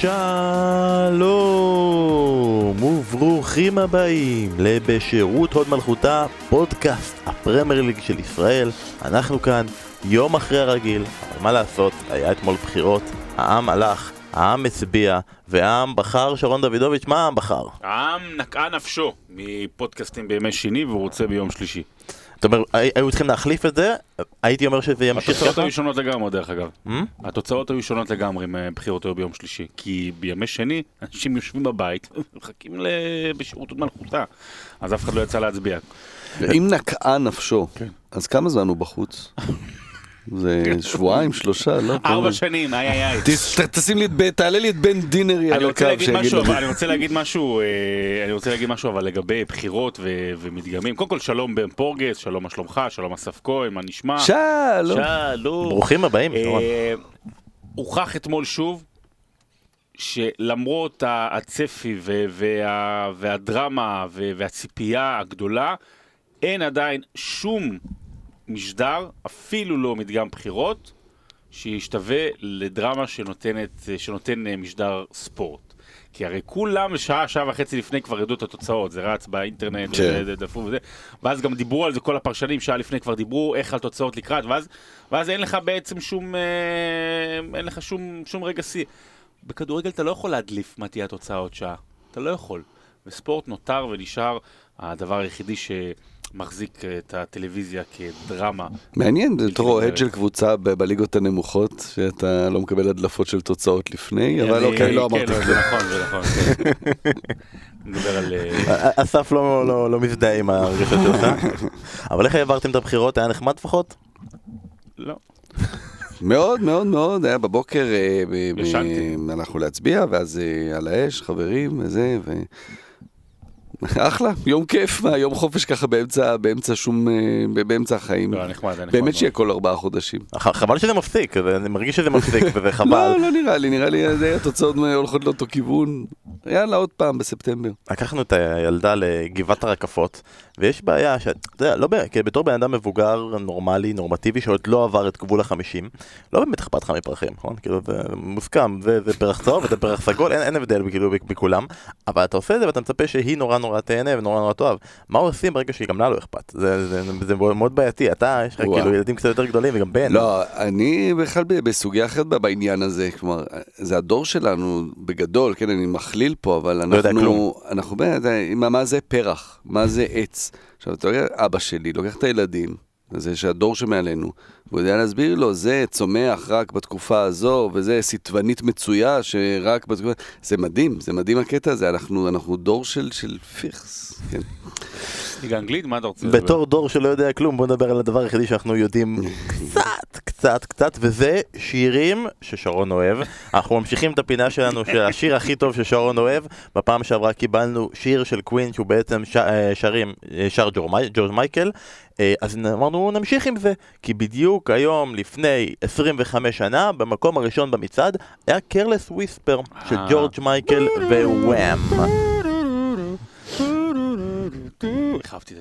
שלום וברוכים הבאים לבשירות הוד מלכותה, פודקאסט הפרמייר ליג של ישראל. אנחנו כאן יום אחרי הרגיל, אבל מה לעשות, היה אתמול בחירות, העם הלך, העם הצביע, והעם בחר שרון דוידוביץ', מה העם בחר? העם נקעה נפשו מפודקאסטים בימי שני והוא רוצה ביום שלישי. זאת אומרת, הי- היו צריכים להחליף את זה, הייתי אומר שזה ימשיך התוצאות. היו שונות לגמרי דרך אגב. Hmm? התוצאות היו שונות לגמרי אם אה, בחירות היו ביום שלישי. כי בימי שני אנשים יושבים בבית ומחכים ל- בשירות עוד מלכותה. אז אף אחד לא יצא להצביע. אם נקעה נפשו, כן. אז כמה זמן הוא בחוץ? זה שבועיים, שלושה, לא? ארבע? שנים, איי איי איי. תשים לי תעלה לי את בן דינרי אני על רוצה הקו, שיגיד. אבל אני רוצה להגיד משהו, אה, אני רוצה להגיד משהו אבל לגבי בחירות ומדגמים. קודם כל שלום בן פורגס, שלום מה שלומך, שלום אסף כהן, מה נשמע? שלום. שלום. ברוכים הבאים. אה, הוכח אתמול שוב שלמרות הצפי והדרמה והציפייה הגדולה, אין עדיין שום משדר, אפילו לא מדגם בחירות, שישתווה לדרמה שנותנת, שנותן אה, משדר ספורט. כי הרי כולם שעה, שעה וחצי לפני כבר ידעו את התוצאות, זה רץ באינטרנט, כן. וזה דפו וזה, ואז גם דיברו על זה, כל הפרשנים שעה לפני כבר דיברו איך על תוצאות לקראת, ואז, ואז אין לך בעצם שום, אה, אין לך שום, שום רגע שיא. בכדורגל אתה לא יכול להדליף מה תהיה התוצאה עוד שעה, אתה לא יכול. וספורט נותר ונשאר הדבר היחידי שמחזיק את הטלוויזיה כדרמה. מעניין, אוהד נגמרת. של קבוצה בליגות הנמוכות, שאתה לא מקבל הדלפות של תוצאות לפני, אבל אני- אוקיי, לא כן, אמרתי זה כלום. נכון, זה נכון. כן. נדבר על... אה, אסף לא, לא, לא מזדהה עם הרגשות שלך, אבל איך העברתם את הבחירות? היה נחמד לפחות? לא. מאוד מאוד מאוד, היה בבוקר, אה. הלכנו להצביע, ואז אה, על האש, חברים, וזה, ו... אחלה, יום כיף, מה, יום חופש ככה באמצע, באמצע שום, אה, באמצע החיים. לא, נחמד, נחמד. באמת. שיהיה כל ארבעה חודשים. חבל שזה מפסיק, אני מרגיש שזה מפסיק וזה חבל. לא, לא נראה לי, נראה לי זה התוצאות הולכות לאותו כיוון. יאללה, עוד פעם בספטמבר. לקחנו את הילדה לגבעת הרקפות, ויש בעיה שאתה יודע, לא, ב- כי בתור בן אדם מבוגר, נורמלי, נורמטיבי, שעוד לא עבר את גבול החמישים, לא באמת אכפת לך מפרחים, נכון? כאילו זה מוסכם, זה, זה פרח צהוב וזה פרח סגול, אין, אין הבדל כאילו בכולם, אבל אתה עושה את זה ואתה מצפה שהיא נורא נורא תהנה ונורא נורא תאהב. מה עושים ברגע שגם לה לא אכפת? זה, זה, זה, זה מאוד בעייתי, אתה, יש לך. כאילו ילדים קצת יותר גדולים וגם בן. לא, אני בכלל בסוגיה אחרת בעניין הזה, כלומר, זה הדור שלנו בגדול, כן, אני מכליל פה, אבל לא יודע אנחנו, כלום. אנחנו, באמת, מה מה זה פרח? מה זה עץ? עכשיו, אתה יודע, אבא שלי לוקח את הילדים, זה שהדור שמעלינו, והוא יודע להסביר לו, זה צומח רק בתקופה הזו, וזה סיטבנית מצויה שרק בתקופה... זה מדהים, זה מדהים הקטע הזה, אנחנו, אנחנו דור של, של פיכס, כן. ליגה אנגלית, מה אתה רוצה? לדבר? בתור דור שלא יודע כלום, בוא נדבר על הדבר היחידי שאנחנו יודעים קצת, קצת, קצת, וזה שירים ששרון אוהב. אנחנו ממשיכים את הפינה שלנו של השיר הכי טוב ששרון אוהב. בפעם שעברה קיבלנו שיר של קווין שהוא בעצם ש... אה, שרים, אה, שר ג'ורג' מי- ג'ורג' מייקל. אה, אז אמרנו נמשיך עם זה, כי בדיוק היום לפני 25 שנה, במקום הראשון במצעד, היה Careless Whisper של. ג'ורג' מייקל ו Wham.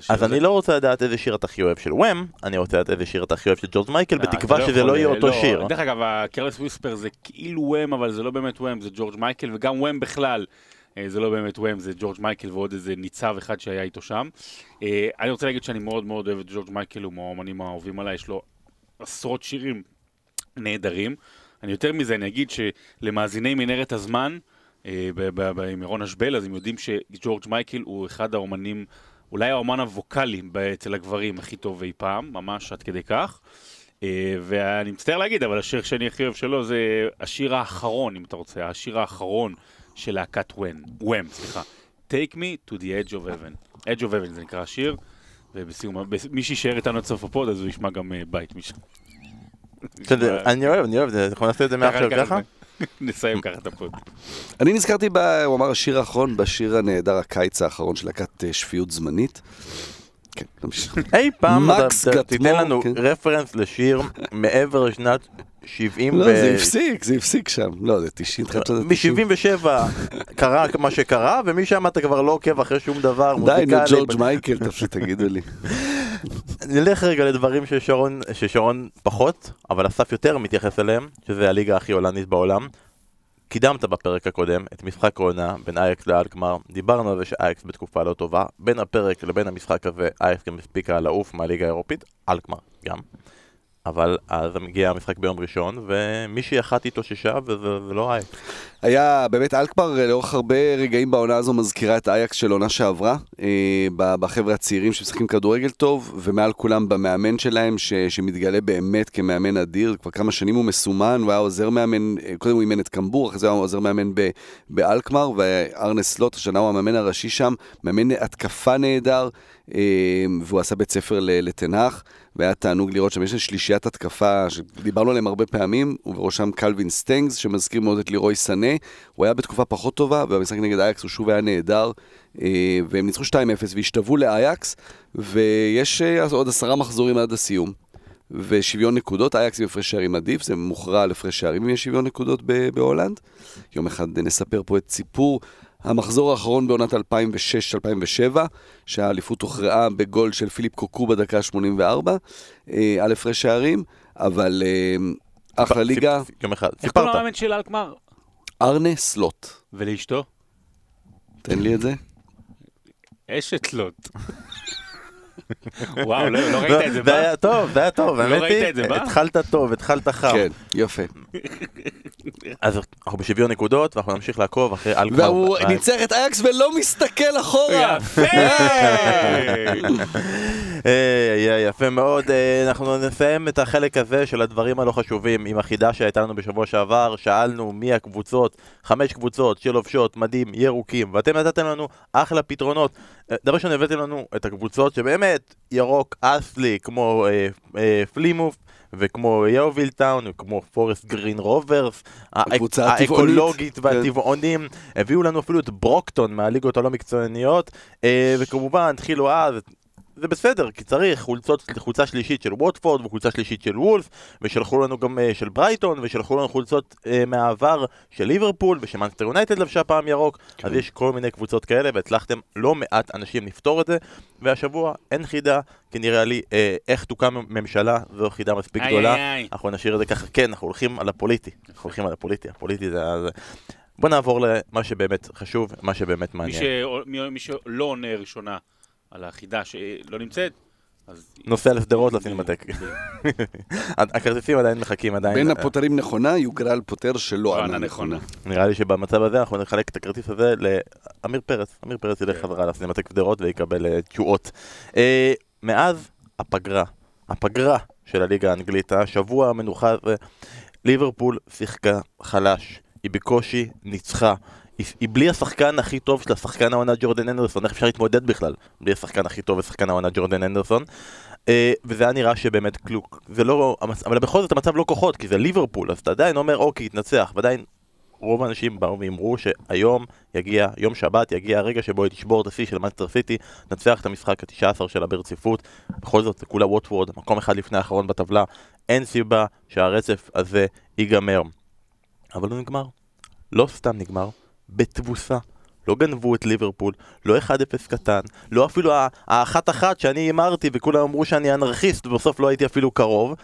אז. אני לא רוצה לדעת איזה שיר אתה הכי אוהב של Wham, אני רוצה לדעת איזה שיר אתה הכי אוהב של ג'ורג' מייקל, אה, בתקווה אתה שזה לא יהיה אה, אותו שיר. דרך אגב, ה Careless Whisper זה כאילו Wham, אבל זה לא באמת Wham, זה ג'ורג' מייקל, וגם Wham בכלל. אה, זה לא באמת Wham, זה ג'ורג' מייקל ועוד איזה ניצב אחד שהיה איתו שם. אני רוצה להגיד שאני מאוד מאוד אוהב את ג'ורג' מייקל, הוא מהאומנים האהובים עליי, יש לו עשרות שירים נהדרים. אני יותר מזה, אני אגיד שלמאזיני מנהרת הזמן, עם ירון אשבל, אז הם יודעים שג'ורג' מייקל הוא אחד האמנים, אולי האמן הווקאלי אצל הגברים הכי טוב אי פעם, ממש עד כדי כך. אה, ואני מצטער להגיד, אבל השיר שאני הכי אוהב שלו זה השיר האחרון, אם אתה רוצה, השיר האחרון של להקת וואם, וואם, סליחה. Take me to the edge of heaven. edge of heaven זה נקרא השיר, ובסיום, בס- מי שיישאר איתנו עד סוף הפוד, אז הוא ישמע גם אה, בית משם. אני אוהב, אני אוהב, אנחנו נעשה את זה מעכשיו ככה? נסיים ככה את הפוד. אני נזכרתי, ב, הוא אמר השיר האחרון, בשיר הנהדר הקיץ האחרון של להקת אה, שפיות זמנית. כן, נמשיך. אי פעם תיתן לנו כן. רפרנס לשיר מעבר לשנת 70 לא, ו... זה הפסיק, זה הפסיק שם. לא, זה 90, תחילת שנות ה-90. מ-77 קרה מה שקרה, ומשם אתה כבר לא עוקב אחרי שום דבר די, נו. ג'ורג' מייקל, תפסיק, תגידו לי. נלך רגע לדברים ששרון, ששרון פחות, אבל אסף יותר מתייחס אליהם, שזה הליגה הכי הולנדית בעולם. קידמת בפרק הקודם את משחק העונה בין אייקס לאלקמר, דיברנו על זה שאייקס בתקופה לא טובה, בין הפרק לבין המשחק הזה אייקס גם הספיקה לעוף מהליגה האירופית, אלקמר גם. אבל אז מגיע המשחק ביום ראשון, ומישהי אחת התאוששה וזה זה לא אייקס. היה באמת אלקמר לאורך הרבה רגעים בעונה הזו מזכירה את אייקס של עונה שעברה, אה, בחבר'ה הצעירים שמשחקים כדורגל טוב, ומעל כולם במאמן שלהם, ש- שמתגלה באמת כמאמן אדיר, כבר כמה שנים הוא מסומן, הוא היה עוזר מאמן, אה, קודם הוא אימן את קמבור, אחרי זה הוא היה עוזר מאמן באלקמר, וארנה סלוט, השנה הוא המאמן הראשי שם, מאמן התקפה נהדר, אה, והוא עשה בית ספר ל- לטן האח. והיה תענוג לראות שם, יש שלישיית התקפה שדיברנו עליהם הרבה פעמים, ובראשם קלווין סטנגס, שמזכיר מאוד את לירוי סנה. הוא היה בתקופה פחות טובה, ובמשחק נגד אייקס הוא שוב היה נהדר, אה, והם ניצחו 2-0 והשתוו לאייקס, ויש אה, עוד עשרה מחזורים עד הסיום. ושוויון נקודות, אייקס עם הפרש שערים עדיף, זה מוכרע על הפרש שערים אם יש שוויון נקודות בהולנד. יום אחד נספר פה את סיפור המחזור האחרון בעונת 2006-2007, שהאליפות הוכרעה בגול של פיליפ קוקו בדקה ה-84, אה, על הפרש שערים, אבל אה, אחלה ליגה, יום אחד, איך קוראים סיפרת. למאמן של אלקמר? ארנה סלוט. ולאשתו? תן לי את זה. אשת לוט. וואו, לא לא ראית את זה, זה בא? היה טוב, זה היה טוב, לא האמת היא, זה? התחלת טוב, התחלת חם. כן, יפה. אז אנחנו בשוויון נקודות, ואנחנו נמשיך לעקוב אחרי אלקמר. והוא ניצח את אייקס ולא מסתכל אחורה. יפה! אה, אה, יפה מאוד, אה, אנחנו נסיים את החלק הזה של הדברים הלא חשובים עם החידה שהייתה לנו בשבוע שעבר, שאלנו מי הקבוצות, חמש קבוצות של לובשות, מדים, ירוקים, ואתם נתתם לנו אחלה פתרונות. אה, דבר ראשון הבאתם לנו את הקבוצות שבאמת ירוק אסלי, כמו אה, אה, פלימוף. וכמו יאוביל טאון, וכמו פורסט גרין רוברס, הקבוצה הטבעונית. האקולוגית כן. והטבעונים, הביאו לנו אפילו את ברוקטאון מהליגות הלא מקצועניות, אה, וכמובן התחילו אז זה בסדר, כי צריך חולצות, חולצה שלישית של ווטפורד וחולצה שלישית של וולבס ושלחו לנו גם אה, של ברייטון ושלחו לנו חולצות אה, מהעבר של ליברפול ומנצ'סטר יונייטד לבשה פעם ירוק. כן. אז יש כל מיני קבוצות כאלה והצליחו לא מעט אנשים לפתור את זה. והשבוע אין חידה כי נראה לי uh, איך תוקם ממשלה זו חידה מספיק איי, גדולה. איי, איי. אנחנו נשאיר את זה ככה, כן, אנחנו הולכים על הפוליטי. אנחנו הולכים על הפוליטי, הפוליטי זה... בוא נעבור למה שבאמת חשוב, מה שבאמת מי מעניין. ש- מי- מי שלא עונה ראשונה על החידה שלא נמצאת. נוסע לשדרות לסינמטק. הכרטיסים עדיין מחכים, עדיין. בין הפותרים נכונה, יוגרל פוטר שלא לא ענה נכונה. נראה לי שבמצב הזה אנחנו נחלק את הכרטיס הזה לאמיר פרץ. אמיר פרץ ילך כן. חזרה לסינמטק שדרות ויקבל אה, תשואות. אה, מאז הפגרה, הפגרה של הליגה האנגלית, השבוע המנוחה הזה, ליברפול שיחקה חלש, היא בקושי ניצחה. היא, היא בלי השחקן הכי טוב של השחקן העונה ג'ורדן אנדרסון, איך אפשר להתמודד בכלל בלי השחקן הכי טוב ושחקן העונה ג'ורדן אנדרסון? אה, וזה היה נראה שבאמת כלום, זה לא, המצ- אבל בכל זאת המצב לא כוחות, כי זה ליברפול, אז אתה עדיין אומר אוקיי, התנצח, ועדיין רוב האנשים באו ואמרו שהיום יגיע, יום שבת, יגיע הרגע שבו היא תשבור את השיא של מנצ'סטר סיטי, תנצח את המשחק ה-19 שלה ברציפות, בכל זאת זה כולה ווטפורד, מקום אחד לפני האחרון בטבלה, אין סיבה שהרצף הזה ייגמר. אבל הוא נגמר. לא סתם נגמר, בתבוסה. לא גנבו את ליברפול, לא 1-0 קטן, לא אפילו האחת-אחת שאני הימרתי וכולם אמרו שאני אנרכיסט ובסוף לא הייתי אפילו קרוב.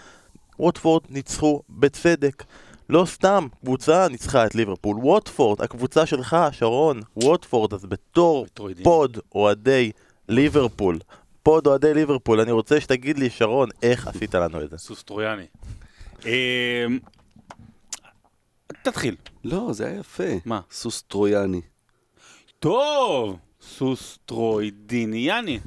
ווטפורד ניצחו בצדק. לא סתם, קבוצה ניצחה את ליברפול. ווטפורד, הקבוצה שלך, שרון, ווטפורד, אז בתור. פוד אוהדי ליברפול, פוד אוהדי ליברפול, אני רוצה שתגיד לי, שרון, איך עשית לנו את זה? סוס טרויאני. תתחיל. לא, זה היה יפה. מה? סוס טרויאני. טוב! סוס טרוידיניאני.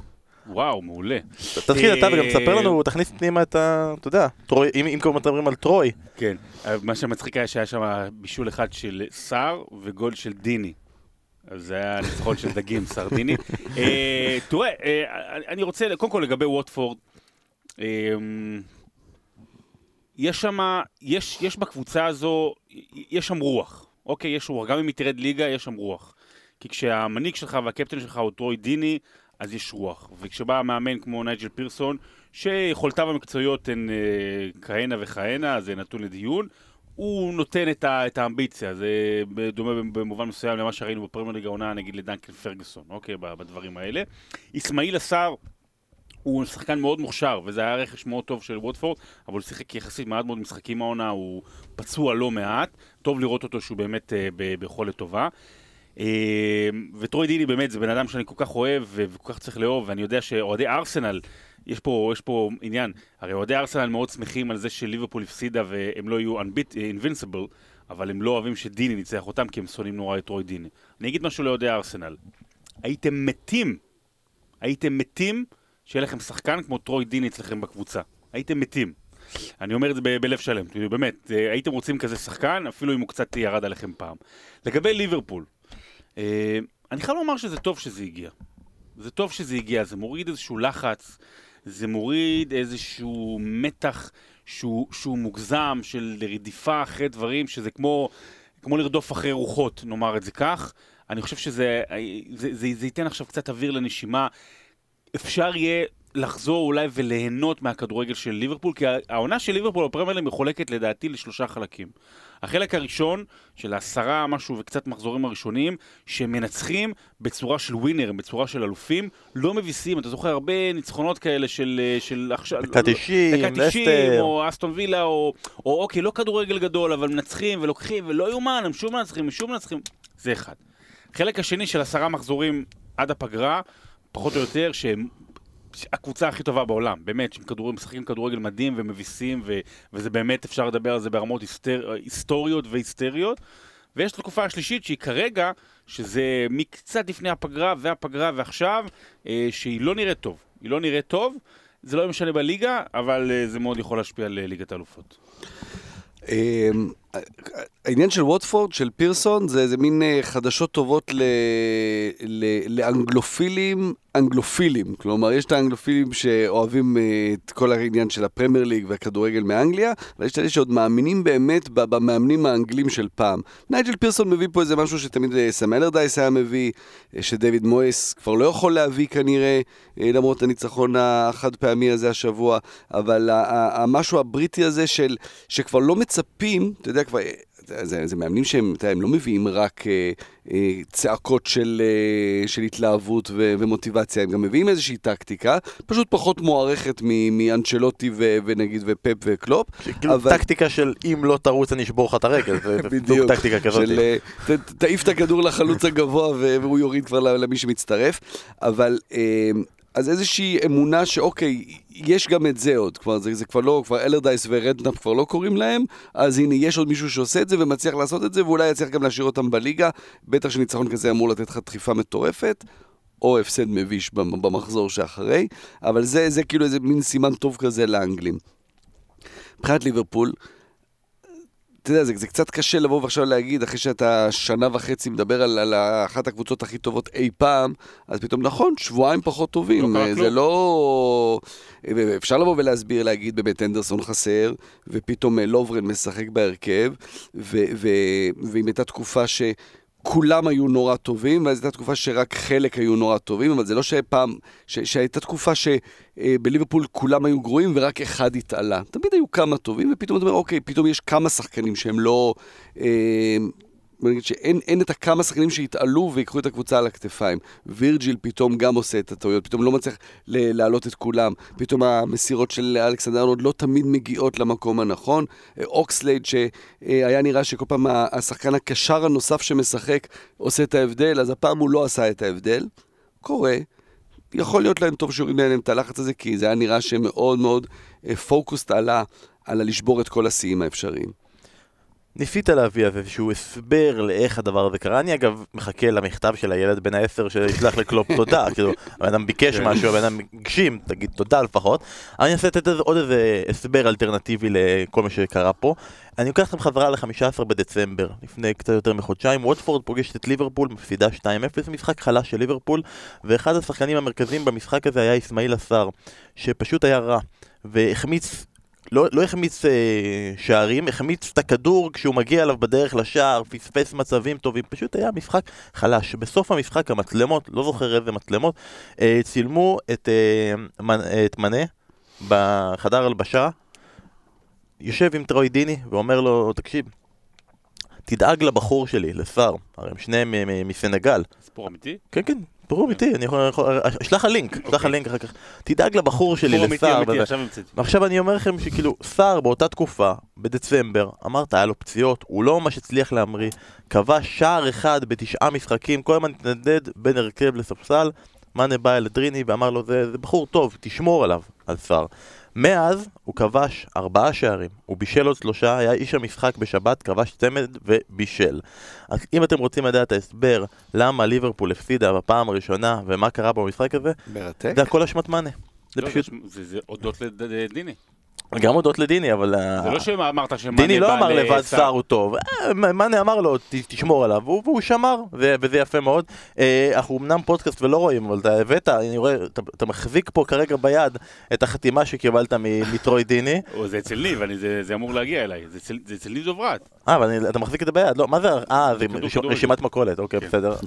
וואו, מעולה. תתחיל אתה וגם אה, תספר לנו, תכניס פנימה את ה... אתה יודע, טרוי, אם אם כבר מדברים על טרוי. כן. מה שמצחיק היה שהיה שם בישול אחד של סער וגול של דיני. אז זה היה ניצחון של דגים, סרדיני. אה, תראה, אה, אני רוצה, קודם כל לגבי ווטפורד, אה, יש שם, יש, יש בקבוצה הזו, יש שם רוח. אוקיי, יש רוח. גם אם היא תרד ליגה, יש שם רוח. כי כשהמנהיג שלך והקפטן שלך הוא טרוי דיני, אז יש רוח. וכשבא מאמן כמו נייג'ל פירסון, שיכולתיו המקצועיות הן אה, כהנה וכהנה, זה נתון לדיון, הוא נותן את, ה, את האמביציה, זה דומה במובן מסוים למה שראינו בפרמייר ליג העונה, נגיד לדנקל פרגוסון, אוקיי, בדברים האלה. אסמאעיל עשר הוא שחקן מאוד מוכשר, וזה היה רכש מאוד טוב של ווטפורד, אבל הוא שיחק יחסית מעט מאוד משחקים העונה, הוא פצוע לא מעט, טוב לראות אותו שהוא באמת אה, ביכולת טובה. אה, וטרוי דיני באמת זה בן אדם שאני כל כך אוהב וכל כך צריך לאהוב, ואני יודע שאוהדי ארסנל, יש פה, יש פה עניין, הרי אוהדי ארסנל מאוד שמחים על זה שליברפול הפסידה והם לא יהיו unbeat- invincible, אבל הם לא אוהבים שדיני ניצח אותם כי הם שונאים נורא את טרוי דיני. אני אגיד משהו לאוהדי ארסנל, הייתם מתים, הייתם מתים שיהיה לכם שחקן כמו טרוי דיני אצלכם בקבוצה. הייתם מתים. אני אומר את זה ב- בלב שלם, באמת, אה, הייתם רוצים כזה שחקן, אפילו אם הוא קצת ירד עליכם פעם. לגבי ליברפול, אה, אני חייב לומר שזה טוב שזה הגיע. זה טוב שזה הגיע, זה מוריד איזשהו לחץ, זה מוריד איזשהו מתח שהוא, שהוא מוגזם של רדיפה אחרי דברים, שזה כמו, כמו לרדוף אחרי רוחות, נאמר את זה כך. אני חושב שזה זה, זה, זה ייתן עכשיו קצת אוויר לנשימה. אפשר יהיה לחזור אולי וליהנות מהכדורגל של ליברפול, כי העונה של ליברפול בפרמייר מחולקת לדעתי לשלושה חלקים. החלק הראשון, של העשרה משהו וקצת מחזורים הראשונים, שמנצחים בצורה של ווינר, בצורה של אלופים, לא מביסים, אתה זוכר הרבה ניצחונות כאלה של, אה, של עכשיו... דקה 90, דקה 90, לסטר. או אסטון וילה, או, או אוקיי, לא כדורגל גדול, אבל מנצחים ולוקחים, ולא יאומן, הם שוב מנצחים, הם שוב מנצחים. זה אחד. חלק השני של עשרה מחזורים עד הפגרה, פחות או יותר, שהם הקבוצה הכי טובה בעולם, באמת, שהם משחקים כדורגל מדהים ומביסים, ו, וזה באמת, אפשר לדבר על זה ברמות היסטר, היסטוריות והיסטריות. ויש את התקופה השלישית שהיא כרגע, שזה מקצת לפני הפגרה והפגרה ועכשיו, אה, שהיא לא נראית טוב. היא לא נראית טוב, זה לא משנה בליגה, אבל אה, זה מאוד יכול להשפיע על אה, ליגת האלופות. העניין של ווטפורד, של פירסון, זה איזה מין אה, חדשות טובות ל... ל... לאנגלופילים, אנגלופילים. כלומר, יש את האנגלופילים שאוהבים אה, את כל העניין של הפרמייר ליג והכדורגל מאנגליה, ויש את אלה שעוד מאמינים באמת במאמנים האנגלים של פעם. נייג'ל פירסון מביא פה איזה משהו שתמיד אה, סם אלרדייס היה מביא, אה, שדייוויד מויס כבר לא יכול להביא כנראה, אה, למרות הניצחון החד פעמי הזה השבוע, אבל המשהו הבריטי הזה של, שכבר לא מצפים, אתה יודע, כבר... זה, זה, מאמנים שהם, אתה יודע, הם לא מביאים רק אה, אה, צעקות של, אה, של התלהבות ו, ומוטיבציה, הם גם מביאים איזושהי טקטיקה, פשוט פחות מוערכת מאנצ'לוטי ו, ונגיד ופפ וקלופ. כאילו אבל- טקטיקה של אם לא תרוץ אני אשבור לך את הרגל, זה בדיוק טקטיקה כזאת. של אה, ת- תעיף את הכדור לחלוץ הגבוה והוא יוריד כבר למי שמצטרף, אבל אה, אז איזושהי אמונה שאוקיי, יש גם את זה עוד, כבר זה, זה כבר לא, כבר אלרדייס ורדנאפ כבר לא קוראים להם, אז הנה יש עוד מישהו שעושה את זה ומצליח לעשות את זה ואולי יצליח גם להשאיר אותם בליגה, בטח שניצחון כזה אמור לתת לך דחיפה מטורפת. או הפסד מביש במ- במחזור שאחרי, אבל זה, זה כאילו איזה מין סימן טוב כזה לאנגלים. מבחינת ליברפול, אתה יודע, זה, זה קצת קשה לבוא ועכשיו להגיד, אחרי שאתה שנה וחצי מדבר על, על אחת הקבוצות הכי טובות אי פעם, אז פתאום, נכון, שבועיים פחות טובים. לא זה. לא... אפשר לבוא ולהסביר, להגיד, באמת, אנדרסון חסר, ופתאום אה, לוברן משחק בהרכב, ו, ו, ואם הייתה תקופה ש... כולם היו נורא טובים, ואז הייתה תקופה שרק חלק היו נורא טובים, אבל זה לא שפעם, ש, שהייתה תקופה שבליברפול כולם היו גרועים ורק אחד התעלה. תמיד היו כמה טובים, ופתאום אתה אומר, אוקיי, פתאום יש כמה שחקנים שהם לא... אה, בוא נגיד שאין אין את הכמה שחקנים שהתעלו ויקחו את הקבוצה על הכתפיים. וירג'יל פתאום גם עושה את הטעויות, פתאום לא מצליח להעלות את כולם, פתאום המסירות של אלכסנדר ארנולד לא תמיד מגיעות למקום הנכון. אה, אוקסלייד שהיה נראה שכל פעם השחקן הקשר הנוסף שמשחק עושה את ההבדל, אז הפעם הוא לא עשה את ההבדל. קורה. יכול להיות להם טוב שיוריד להם את הלחץ הזה, כי זה היה נראה שהם מאוד מאוד פוקוסט על ה- על הלשבור את כל השיאים האפשריים. ניסית להביא אז איזשהו הסבר לאיך הדבר הזה קרה. אני אגב מחכה למכתב של הילד בן העשר שישלח לקלופ תודה, כאילו, הבן אדם ביקש כן. משהו, הבן אדם הגשים, תגיד תודה לפחות. אני אנסה לתת עוד איזה הסבר אלטרנטיבי לכל מה שקרה פה. אני לוקח אתכם חזרה ל-15 בדצמבר, לפני קצת יותר מחודשיים, ווטפורד פוגשת את ליברפול, מפסידה 2-0, משחק חלש של ליברפול, ואחד השחקנים המרכזיים במשחק הזה היה אסמאעיל עשר, שפשוט היה רע, והחמיץ לא, לא החמיץ אה, שערים, החמיץ את הכדור כשהוא מגיע אליו בדרך לשער, פספס מצבים טובים, פשוט היה משחק חלש. בסוף המשחק המצלמות, לא זוכר איזה מצלמות, אה, צילמו את, אה, מנ, את מנה בחדר הלבשה, יושב עם טרוי דיני ואומר לו, תקשיב, תדאג לבחור שלי, לשר, הרי הם שניהם מסנגל. סיפור אמיתי? כן, כן, דיברו אמיתי, אני יכול, אשלח לך לינק, אשלח לך אוקיי. לינק אחר כך. תדאג לבחור שלי, לסער. עכשיו אני אומר לכם שכאילו, סער באותה תקופה, בדצמבר, אמרת, היה לו פציעות, הוא לא ממש הצליח להמריא, כבש שער אחד בתשעה משחקים, כל הזמן התנדד בין הרכב לספסל, מאנה בא אל דריני ואמר לו, זה, זה בחור טוב, תשמור עליו, על סער. מאז הוא כבש ארבעה שערים, הוא בישל עוד שלושה, היה איש המשחק בשבת, כבש צמד ובישל. אז אם אתם רוצים לדעת את ההסבר למה ליברפול הפסידה בפעם הראשונה ומה קרה במשחק הזה, מרתק. זה הכל אשמת מאנה. זה לא, פשוט, זה- זה הודות לדיני. גם הודות לדיני, אבל... ה- זה לא שאמרת שמאנה דיני לא בא אמר לבד. סער הוא טוב, אה, מאנה אמר לו "ת- תשמור עליו, והוא שמר, וזה יפה מאוד. אה, אנחנו אמנם פודקאסט ולא רואים, אבל אתה הבאת, אני רואה, אתה- מחזיק פה כרגע ביד את החתימה שקיבלת מטרוי דיני. זה אצל ניב, זה אמור להגיע אליי. זה אצל- ניב דוברת. אה, אבל אתה מחזיק את זה ביד, לא, מה זה, אה, זה. רשימת מכולת, אוקיי, כן. בסדר.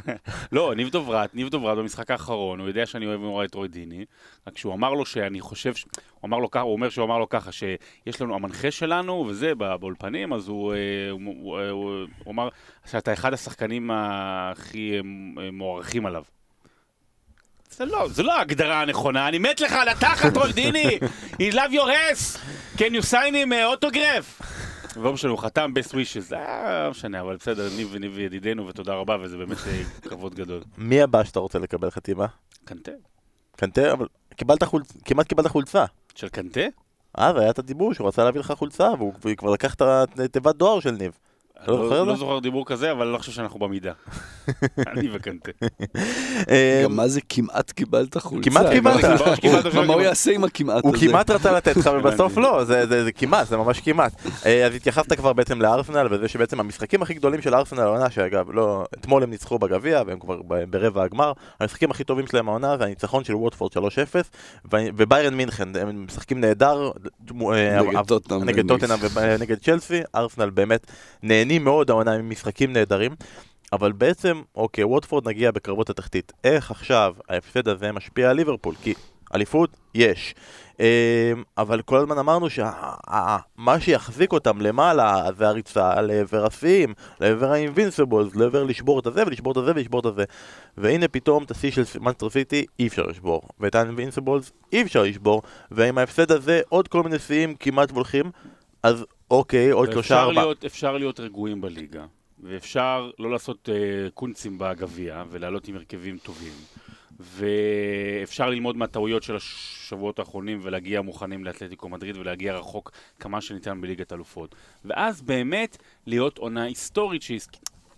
לא, ניב דוברת, ניב דוברת במשחק האחרון, הוא יודע שאני אוהב נורא את רוי דיני, רק שהוא אמר לו שאני חושב, ש- הוא אמר לו ככה, הוא אומר שהוא אמר לו ככה, שיש לנו, המנחה שלנו, וזה, בא- באולפנים, אז הוא, אה, הוא, הוא, הוא, הוא אמר שאתה אחד השחקנים הכי אה, מוערכים עליו. זה לא, זה לא ההגדרה הנכונה, אני מת לך על התחת, רוי דיני! He love your ass! Can you sign him autograph? לא משנה, הוא חתם best wishes, לא משנה, אבל בסדר, ניב ניב ידידנו ותודה רבה, וזה באמת אה, כבוד גדול. מי הבא שאתה רוצה לקבל חתימה? קנטה? קנטה, אבל קיבלת חולצה, כמעט קיבלת חולצה. של קנטה? אה, והיה את הדיבור שהוא רצה להביא לך חולצה, והוא כבר לקח את התיבת דואר של ניב. אתה לא זוכר לא? לא זוכר דיבור כזה, אבל אני לא חושב שאנחנו במידה. אני וקנטה. אה, גם מה זה כמעט קיבלת חולצה? כמעט קיבלת. מה- שלא מה הוא. יעשה עם הכמעט הוא הזה? כמעט רצה לתת לך ובסוף לא, זה, זה, זה כמעט, זה ממש כמעט. אה, אז התייחסת כבר בעצם לארסנל, וזה שבעצם המשחקים הכי גדולים של ארסנל העונה, שאגב, לא, אתמול הם ניצחו בגביע, והם כבר ברבע הגמר, המשחקים הכי טובים שלהם העונה זה הניצחון של ווטפורד 3-0, ו- וביירן מינכן, הם משחקים נהדר, אה, נגד. טוטנאם ונגד צ'לסי, ארסנל באמת נהנים מאוד העונה עם משחקים נהדרים. אבל בעצם, אוקיי, ווטפורד נגיע בקרבות התחתית. איך עכשיו ההפסד הזה משפיע על ליברפול? כי אליפות, יש. אמ, אבל כל הזמן אמרנו שמה שיחזיק אותם למעלה זה הריצה לעבר השיאים, לעבר האינבינסיבולס, לעבר לשבור את הזה ולשבור את הזה ולשבור את הזה. והנה פתאום את השיא של מנסטר סיטי אי אפשר לשבור, ואת האינבינסיבולס אי אפשר לשבור, ועם ההפסד הזה עוד כל מיני שיאים כמעט הולכים, אז אוקיי, עוד שלושה ארבעה. להיות- אפשר להיות רגועים בליגה, ואפשר לא לעשות אה, קונצים בגביע, ולעלות עם הרכבים טובים. ואפשר ללמוד מהטעויות של השבועות האחרונים ולהגיע מוכנים לאתלטיקו מדריד ולהגיע רחוק כמה שניתן בליגת אלופות. ואז באמת להיות עונה היסטורית שהיא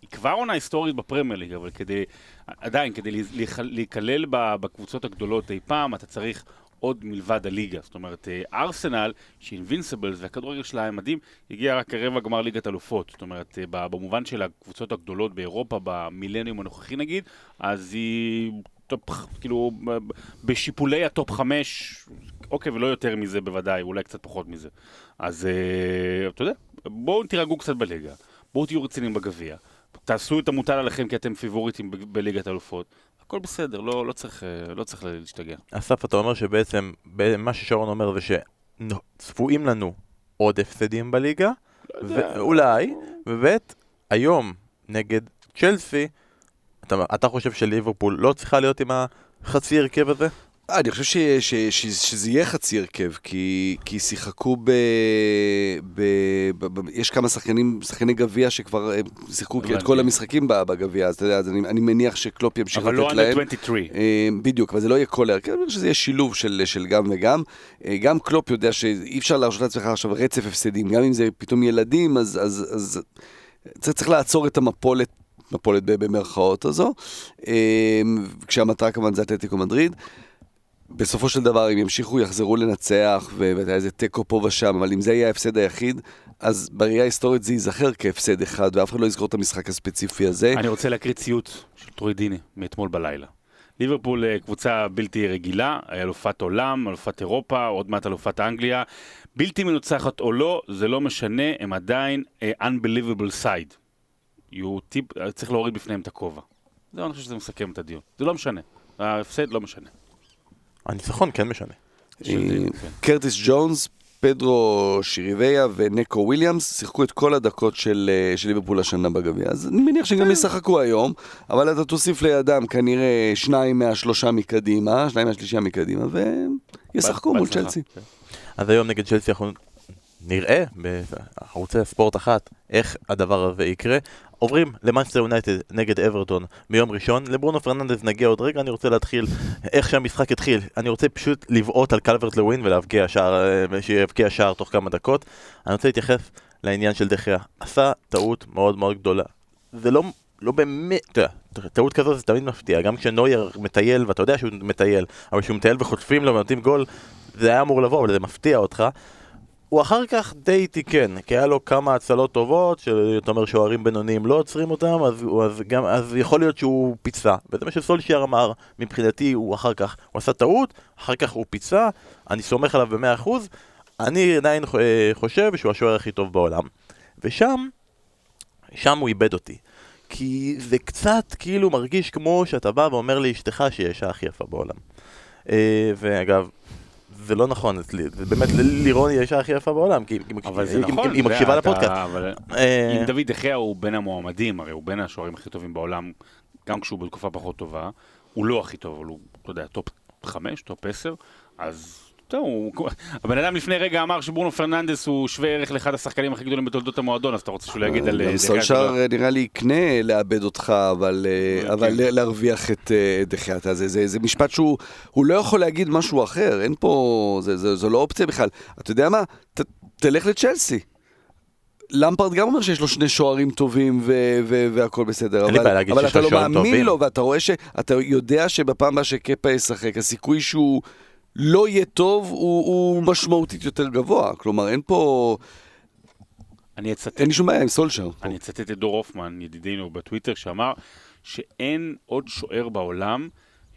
היא כבר עונה היסטורית בפרמייר ליג, אבל כדי, עדיין, כדי להיכ- להיכלל בקבוצות הגדולות אי פעם, אתה צריך עוד מלבד הליגה. זאת אומרת, אה, ארסנל, שהיא invincibles, והכדורגל שלה היה מדהים, הגיע רק ברבע גמר ליגת אלופות. זאת אומרת, אה, במובן של הקבוצות הגדולות באירופה, במילניום הנוכחי נגיד, אז היא top, כאילו, בשיפולי ה top חמש, אוקיי, ולא יותר מזה בוודאי, אולי קצת פחות מזה. אז אה, אתה יודע, בואו תירגעו קצת בליגה, בואו תהיו רציניים בגביע, תעשו את המוטל עליכם כי אתם פיבוריטים בליגת אלופות. הכל בסדר, לא, לא, צריך, אה, לא צריך להשתגע. אסף, אתה אומר שבעצם, מה ששרון אומר זה שצפויים לנו עוד הפסדים בליגה, ואולי, וב' היום נגד צ'לסי, אתה, אתה חושב שליברפול לא צריכה להיות עם החצי הרכב הזה? אה, אני חושב ש, ש, ש, שזה יהיה חצי הרכב, כי, כי שיחקו ב, ב, ב, ב... יש כמה שחקנים, שחקני גביע שכבר אה, שיחקו את הבנתי. כל המשחקים בגביע, אז אתה יודע, אז אני, אני מניח שקלופ ימשיך אבל לתת לא להם. under 23. אה, בדיוק, אבל זה לא יהיה כל ההרכב, אני חושב שזה יהיה שילוב של, של גם וגם. גם קלופ יודע שאי אפשר להרשות לעצמך עכשיו רצף הפסדים, גם אם זה פתאום ילדים, אז, אז, אז צריך, צריך לעצור את המפולת, מפולת במרכאות הזו, כשהמטרה כמובן זה אתלטיקו מדריד. בסופו של דבר, אם ימשיכו, יחזרו לנצח, ו- והיה איזה תיקו פה ושם, אבל אם זה יהיה ההפסד היחיד, אז בראייה ההיסטורית זה ייזכר כהפסד אחד, ואף אחד לא יזכור את המשחק הספציפי הזה. אני רוצה להקריא ציוט של טרוי דיני מאתמול בלילה. ליברפול אה, קבוצה בלתי רגילה, אלופת עולם, אלופת אירופה, עוד מעט אלופת אנגליה. בלתי מנוצחת או לא, זה לא משנה, הם עדיין uh, unbelievable side. אה, צריך להוריד בפניהם את הכובע. זהו, אני חושב שזה מסכם את הדיון. זה לא משנה. ההפסד לא משנה. הניצחון כן משנה. אה, כן. קרטיס ג'ונס פדרו שיריבייה ונקו וויליאמס שיחקו את כל הדקות של, אה, של ליברפול השנה בגביע. אז אני מניח שגם ישחקו היום, אבל אתה תוסיף לידם כנראה שניים מהשלושה מקדימה, שניים מהשלישייה מקדימה, וישחקו מול. צ'לסי. אז היום נגד צ'לסי אנחנו נראה בערוצי ספורט אחת איך הדבר הזה יקרה. עוברים למאנסטר יונייטד נגד אברטון ביום ראשון, לברונו פרננדז נגיע עוד רגע, אני רוצה להתחיל איך שהמשחק התחיל, אני רוצה פשוט לבעוט על קלברט לווין ולהבקיע שער, אה, שיבקיע שער תוך כמה דקות. אני רוצה להתייחס לעניין של דחיה, עשה טעות מאוד מאוד גדולה. זה לא, לא באמת, אתה יודע, טעות כזאת זה תמיד מפתיע, גם כשנוייר מטייל, ואתה יודע שהוא מטייל, אבל כשהוא מטייל וחוטפים לו ונותנים גול, זה היה אמור לבוא, אבל זה מפתיע אותך. הוא אחר כך די תיקן, כי היה לו כמה הצלות טובות, שאתה אומר שוערים בינוניים לא עוצרים אותם, אז, אז, גם, אז יכול להיות שהוא פיצה. וזה מה שסולשייר אמר, מבחינתי הוא אחר כך, הוא עשה טעות, אחר כך הוא פיצה, אני סומך עליו במאה אחוז, אני עדיין אה, חושב שהוא השוער הכי טוב בעולם. ושם, שם הוא איבד אותי. כי זה קצת כאילו מרגיש כמו שאתה בא ואומר לאשתך שהיא האישה הכי יפה בעולם. אה, ואגב, זה לא נכון אצלי, זה באמת לירון היא האישה הכי יפה בעולם, כי היא- נכון, מקשיבה לפודקאסט. אבל אה, אם דוד דחיה הוא בין המועמדים, הרי הוא בין השוערים הכי טובים בעולם, גם כשהוא בתקופה פחות טובה, הוא לא הכי טוב, אבל הוא, אתה יודע, top 5, top 10, אז זהו, הוא- הבן אדם לפני רגע אמר שברונו פרננדס הוא שווה ערך לאחד השחקנים הכי גדולים בתולדות המועדון, אז אתה רוצה שהוא לא יגיד על אה, סולשר אה, נראה לי יקנה לאבד אותך, אבל, אה, כן. אבל להרוויח את אה, דה חאה. אתה- זה, זה, זה משפט שהוא הוא לא יכול להגיד משהו אחר, אין פה, זה, זה, זו לא אופציה בכלל. אתה יודע מה? ת, תלך לצ'לסי. למפרד גם אומר שיש לו שני שוערים טובים ו- ו- והכל בסדר, אבל, אבל אתה לא מאמין טובים. לו ואתה רואה שאתה יודע שבפעם הבאה שקפה ישחק, הסיכוי שהוא לא יהיה טוב הוא, הוא משמעותית יותר גבוה. כלומר, אין פה, אני אצטט אין לי שום בעיה עם סולשר. אני אצטט את דור הופמן, ידידינו בטוויטר, שאמר שאין עוד שוער בעולם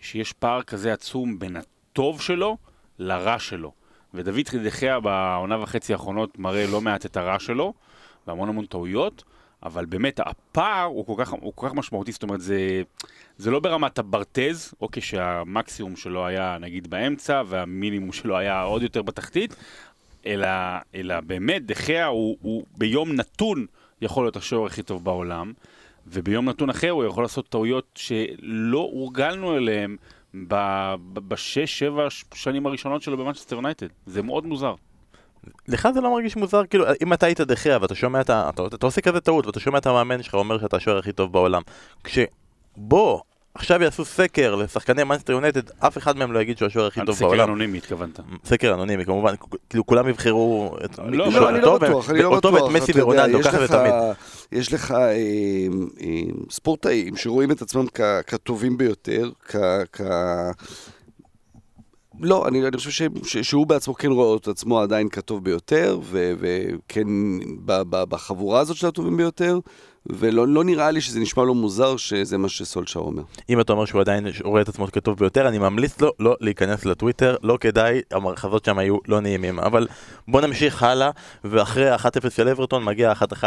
שיש פער כזה עצום בין הטוב שלו לרע שלו. ודוד דחיה בעונה וחצי האחרונות מראה לא מעט את הרע שלו, והמון המון טעויות, אבל באמת הפער הוא כל כך, הוא כל כך משמעותי, זאת אומרת זה, זה לא ברמת הברטז, אוקיי, שהמקסימום שלו היה נגיד באמצע, והמינימום שלו היה עוד יותר בתחתית, אלא, אלא באמת, דחיה הוא, הוא ביום נתון יכול להיות השוער הכי טוב בעולם, וביום נתון אחר הוא יכול לעשות טעויות שלא הורגלנו אליהן בשש, שבע שנים הראשונות שלו במנצ'סטר יונייטד. זה מאוד מוזר. לך זה לא מרגיש מוזר, כאילו, אם אתה היית דה חאה ואתה שומע את ה... אתה, אתה עושה כזה טעות ואתה שומע את המאמן שלך אומר שאתה השוער הכי טוב בעולם. כשבוא, עכשיו יעשו סקר לשחקני מנצ'סטר יונייטד, אף אחד מהם לא יגיד שהוא השוער הכי טוב סקר בעולם. אנונימי התכוונת. סקר אנונימי, כמובן, כאילו כולם יבחרו את לא, לא, אני לא אותו בטוח, אני לא אותו בטוח. ואת מסי אתה יש ככה זה תמיד. יש לך אה, אה, ספורטאים שרואים את עצמם כטובים ביותר, לא, אני, אני חושב ש, ש, שהוא בעצמו כן רואה את עצמו עדיין כטוב ביותר, ו, וכן ב, ב, בחבורה הזאת של הטובים ביותר, ולא לא נראה לי שזה נשמע לו מוזר שזה מה שסולשר אומר. אם אתה אומר שהוא עדיין רואה את עצמו כטוב ביותר, אני ממליץ לו לא להיכנס לטוויטר, לא כדאי, המרחבות שם היו לא נעימים. אבל בוא נמשיך הלאה, ואחרי ה-1-0 של אברטון מגיע ה-1-1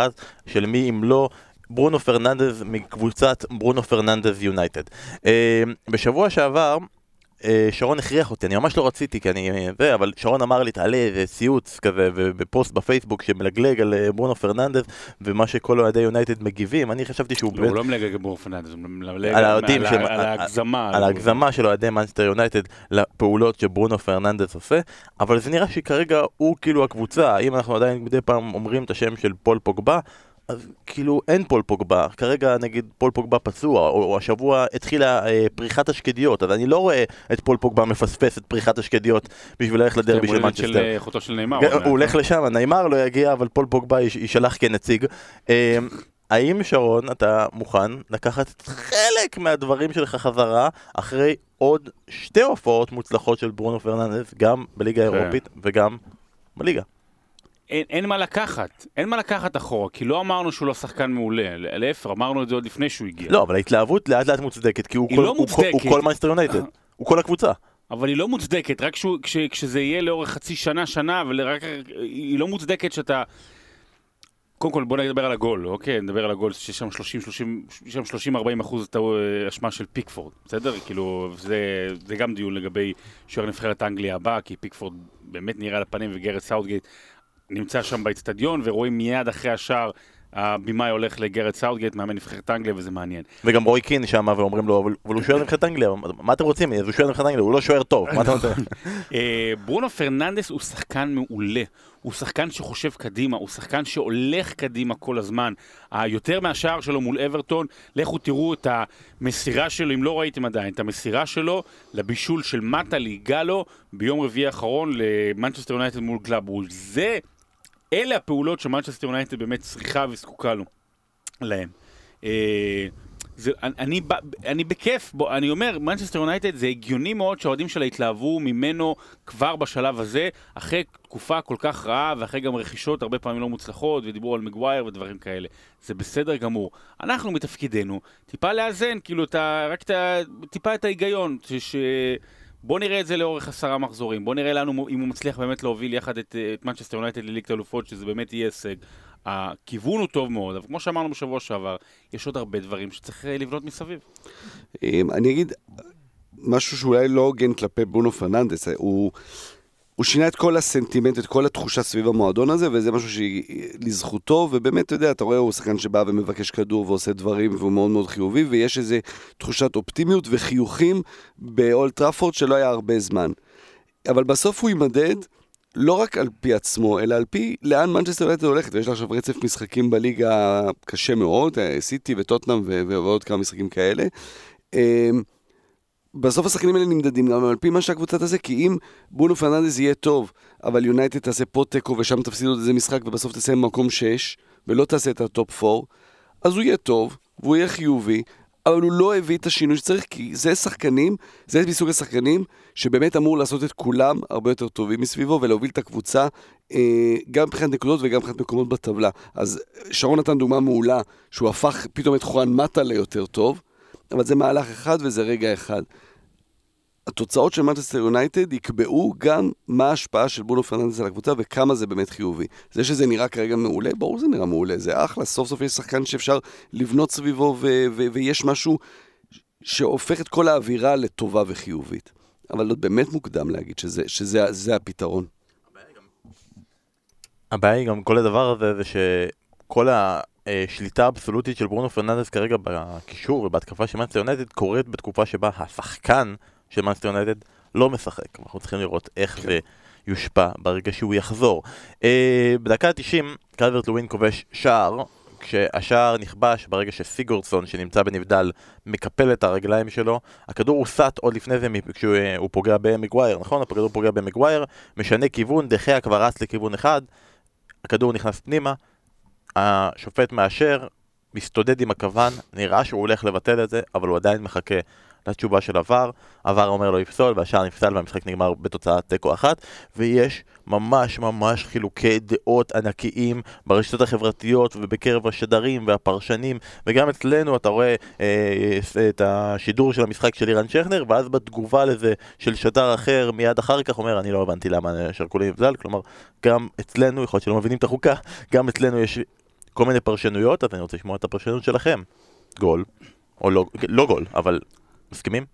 של מי אם לא... ברונו פרננדז מקבוצת ברונו פרננדז יונייטד. אה, בשבוע שעבר שרון הכריח אותי, אני ממש לא רציתי, כי אני... זה, אבל שרון אמר לי, תעלה איזה ציוץ כזה, ובפוסט בפייסבוק שמלגלג על אה, ברונו פרננדז, ומה שכל אוהדי יונייטד מגיבים, אני חשבתי שהוא לא, הוא לא מלגלג על ברונו פרננדס, הוא מלגלג על האוהדים על של- ה- על ההגזמה. על ההגזמה של אוהדי מנצ'סטר יונייטד לפעולות שברונו פרננדס עושה, אבל זה נראה שכרגע הוא כאילו הקבוצה, אם אנחנו עדיין מדי פעם אומרים את השם של פול פוגבה, אז כאילו אין פול פוגבה, כרגע נגיד פול פוגבה פצוע, או, או השבוע התחילה אה, פריחת השקדיות, אז אני לא רואה את פול פוגבה מפספס את פריחת השקדיות בשביל ללכת לדרבי של יום הולדת של מנצ'סטר. אה, של ניימאר. הוא הולך לשם, ניימאר לא יגיע, אבל פול פוגבה יש- יישלח כנציג. אה, האם שרון, אתה מוכן לקחת חלק מהדברים שלך חזרה אחרי עוד שתי הופעות מוצלחות של ברונו פרננדס, גם בליגה כן. האירופית וגם בליגה? אין, אין מה לקחת, אין מה לקחת אחורה, כי לא אמרנו שהוא לא שחקן מעולה, להפך, אמרנו את זה עוד לפני שהוא הגיע. לא, אבל ההתלהבות לאט לאט מוצדקת, כי הוא כל- לא הוא הוא מוצדקת. כל מייסטר יונייטד, הוא כל הקבוצה. אבל היא לא מוצדקת, רק שהוא, כש, כשזה יהיה לאורך חצי שנה, שנה, ורק, היא לא מוצדקת שאתה... קודם כל בוא נדבר על הגול, אוקיי? נדבר על הגול שיש שם 30, 30, יש שם 30-40 אחוז אשמה של פיקפורד, בסדר? כאילו, זה, זה גם דיון לגבי שוער נבחרת אנגליה הבא, כי פיקפורד באמת נראה על הפנים וגרד סאוטגייט נמצא שם באצטדיון, ורואים מיד אחרי השער הבמאי הולך לגרד סאוטגייט, מאמן נבחרת אנגליה, וזה מעניין. וגם רוי קין שם, ואומרים לו, אבל הוא שוער נבחרת אנגליה, מה אתם רוצים? הוא שוער נבחרת אנגליה, הוא לא שוער טוב, מה אתה רוצה? אה, ברונו פרננדס הוא שחקן מעולה. הוא שחקן שחושב קדימה, הוא שחקן שהולך קדימה כל הזמן. יותר מהשער שלו מול אברטון, לכו תראו את המסירה שלו, אם לא ראיתם עדיין, את המסירה שלו לבישול של מאטה לאיגאלו ביום רביעי האחרון למנצ'סטר יונייטד מול דרבי. זה אלה הפעולות שמנצ'סטר יונייטד באמת צריכה וזקוקה לו, להם. אה, זה, אני, אני בכיף, בוא, אני אומר, מנצ'סטר יונייטד זה הגיוני מאוד שהאוהדים שלה התלהבו ממנו כבר בשלב הזה, אחרי תקופה כל כך רעה ואחרי גם רכישות הרבה פעמים לא מוצלחות ודיברו על מגווייר ודברים כאלה. זה בסדר גמור. אנחנו מתפקידנו טיפה לאזן, כאילו, את ה, רק את טיפה את ההיגיון, ש... בוא נראה את זה לאורך עשרה מחזורים, בוא נראה לנו אם הוא מצליח באמת להוביל יחד את, את מנצ'סטר יונייטד לליגת אלופות, שזה באמת יהיה הישג. הכיוון הוא טוב מאוד, אבל כמו שאמרנו בשבוע שעבר, יש עוד הרבה דברים שצריך אה, לבנות מסביב. אמ, אני אגיד משהו שאולי לא הוגן כלפי ברונו פרננדס, הוא... הוא שינה את כל הסנטימנט, את כל התחושה סביב המועדון הזה, וזה משהו שלזכותו, ובאמת, אתה יודע, אתה רואה, הוא שחקן שבא ומבקש כדור ועושה דברים, והוא מאוד מאוד חיובי, ויש איזו תחושת אופטימיות וחיוכים באולד טראפורד שלא היה הרבה זמן. אבל בסוף הוא יימדד לא רק על פי עצמו, אלא על פי לאן שמנצ'סטר יונייטד הולכת, ויש לה עכשיו רצף משחקים בליגה קשה מאוד, סיטי וטוטנאם ועוד כמה משחקים כאלה. בסוף השחקנים האלה נמדדים גם על פי מה שהקבוצה תעשה, כי אם ברונו פרננדס יהיה טוב, אבל יונייטד תעשה פה תיקו ושם תפסיד עוד איזה משחק ובסוף תסיים במקום 6, ולא תעשה את הטופ 4, אז הוא יהיה טוב, והוא יהיה חיובי, אבל הוא לא הביא את השינוי שצריך, כי זה שחקנים, זה מסוג השחקנים שבאמת אמור לעשות את כולם הרבה יותר טובים מסביבו ולהוביל את הקבוצה אה, גם מבחינת נקודות וגם מבחינת מקומות בטבלה. אז שרון נתן דוגמה מעולה, שהוא הפך פתאום את חואן מאטה ליותר טוב, אבל זה מהלך אחד וזה רגע אחד. התוצאות של מנצ'סטר יונייטד יקבעו גם מה ההשפעה של ברונו פרננדס על הקבוצה וכמה זה באמת חיובי. זה שזה נראה כרגע מעולה, ברור שזה נראה מעולה, זה אחלה, סוף סוף יש שחקן שאפשר לבנות סביבו ו- ו- ויש משהו שהופך את כל האווירה לטובה וחיובית. אבל עוד באמת מוקדם להגיד שזה, שזה שזה הפתרון. הבעיה היא גם כל הדבר הזה זה שכל ה... אה, שליטה אבסולוטית של ברונו פרננדס כרגע בקישור ובהתקפה של מנצ'סטר יונייטד קורית בתקופה שבה השחקן של מנצ'סטר יונייטד לא משחק. אנחנו צריכים לראות איך כן. זה יושפע ברגע שהוא יחזור. אה, בדקה ה-90 קלברט לווין כובש שער, כשהשער נכבש ברגע שסיגורדסון שנמצא בנבדל מקפל את הרגליים שלו, הכדור הוסט עוד לפני זה כשהוא אה, פוגע במגווייר, נכון? הכדור פוגע במגווייר, משנה כיוון, דחיה כבר רץ לכיוון אחד, הכדור נכנס פנימה, השופט מאשר, מסתודד עם הכוון, נראה שהוא הולך לבטל את זה, אבל הוא עדיין מחכה לתשובה של עבר, עבר אומר לו יפסול והשאר נפסל והמשחק נגמר בתוצאת תיקו אחת. ויש ממש ממש חילוקי דעות ענקיים ברשתות החברתיות ובקרב השדרים והפרשנים. וגם אצלנו אתה רואה אה, את השידור של המשחק של אירן שכנר ואז בתגובה לזה של שדר אחר מיד אחר כך אומר אני לא הבנתי למה שרקו לי נבזל כלומר גם אצלנו יכול להיות שלא מבינים את החוקה גם אצלנו יש כל מיני פרשנויות אז אני רוצה לשמוע את הפרשנות שלכם גול או לא, לא גול אבל מסכימים?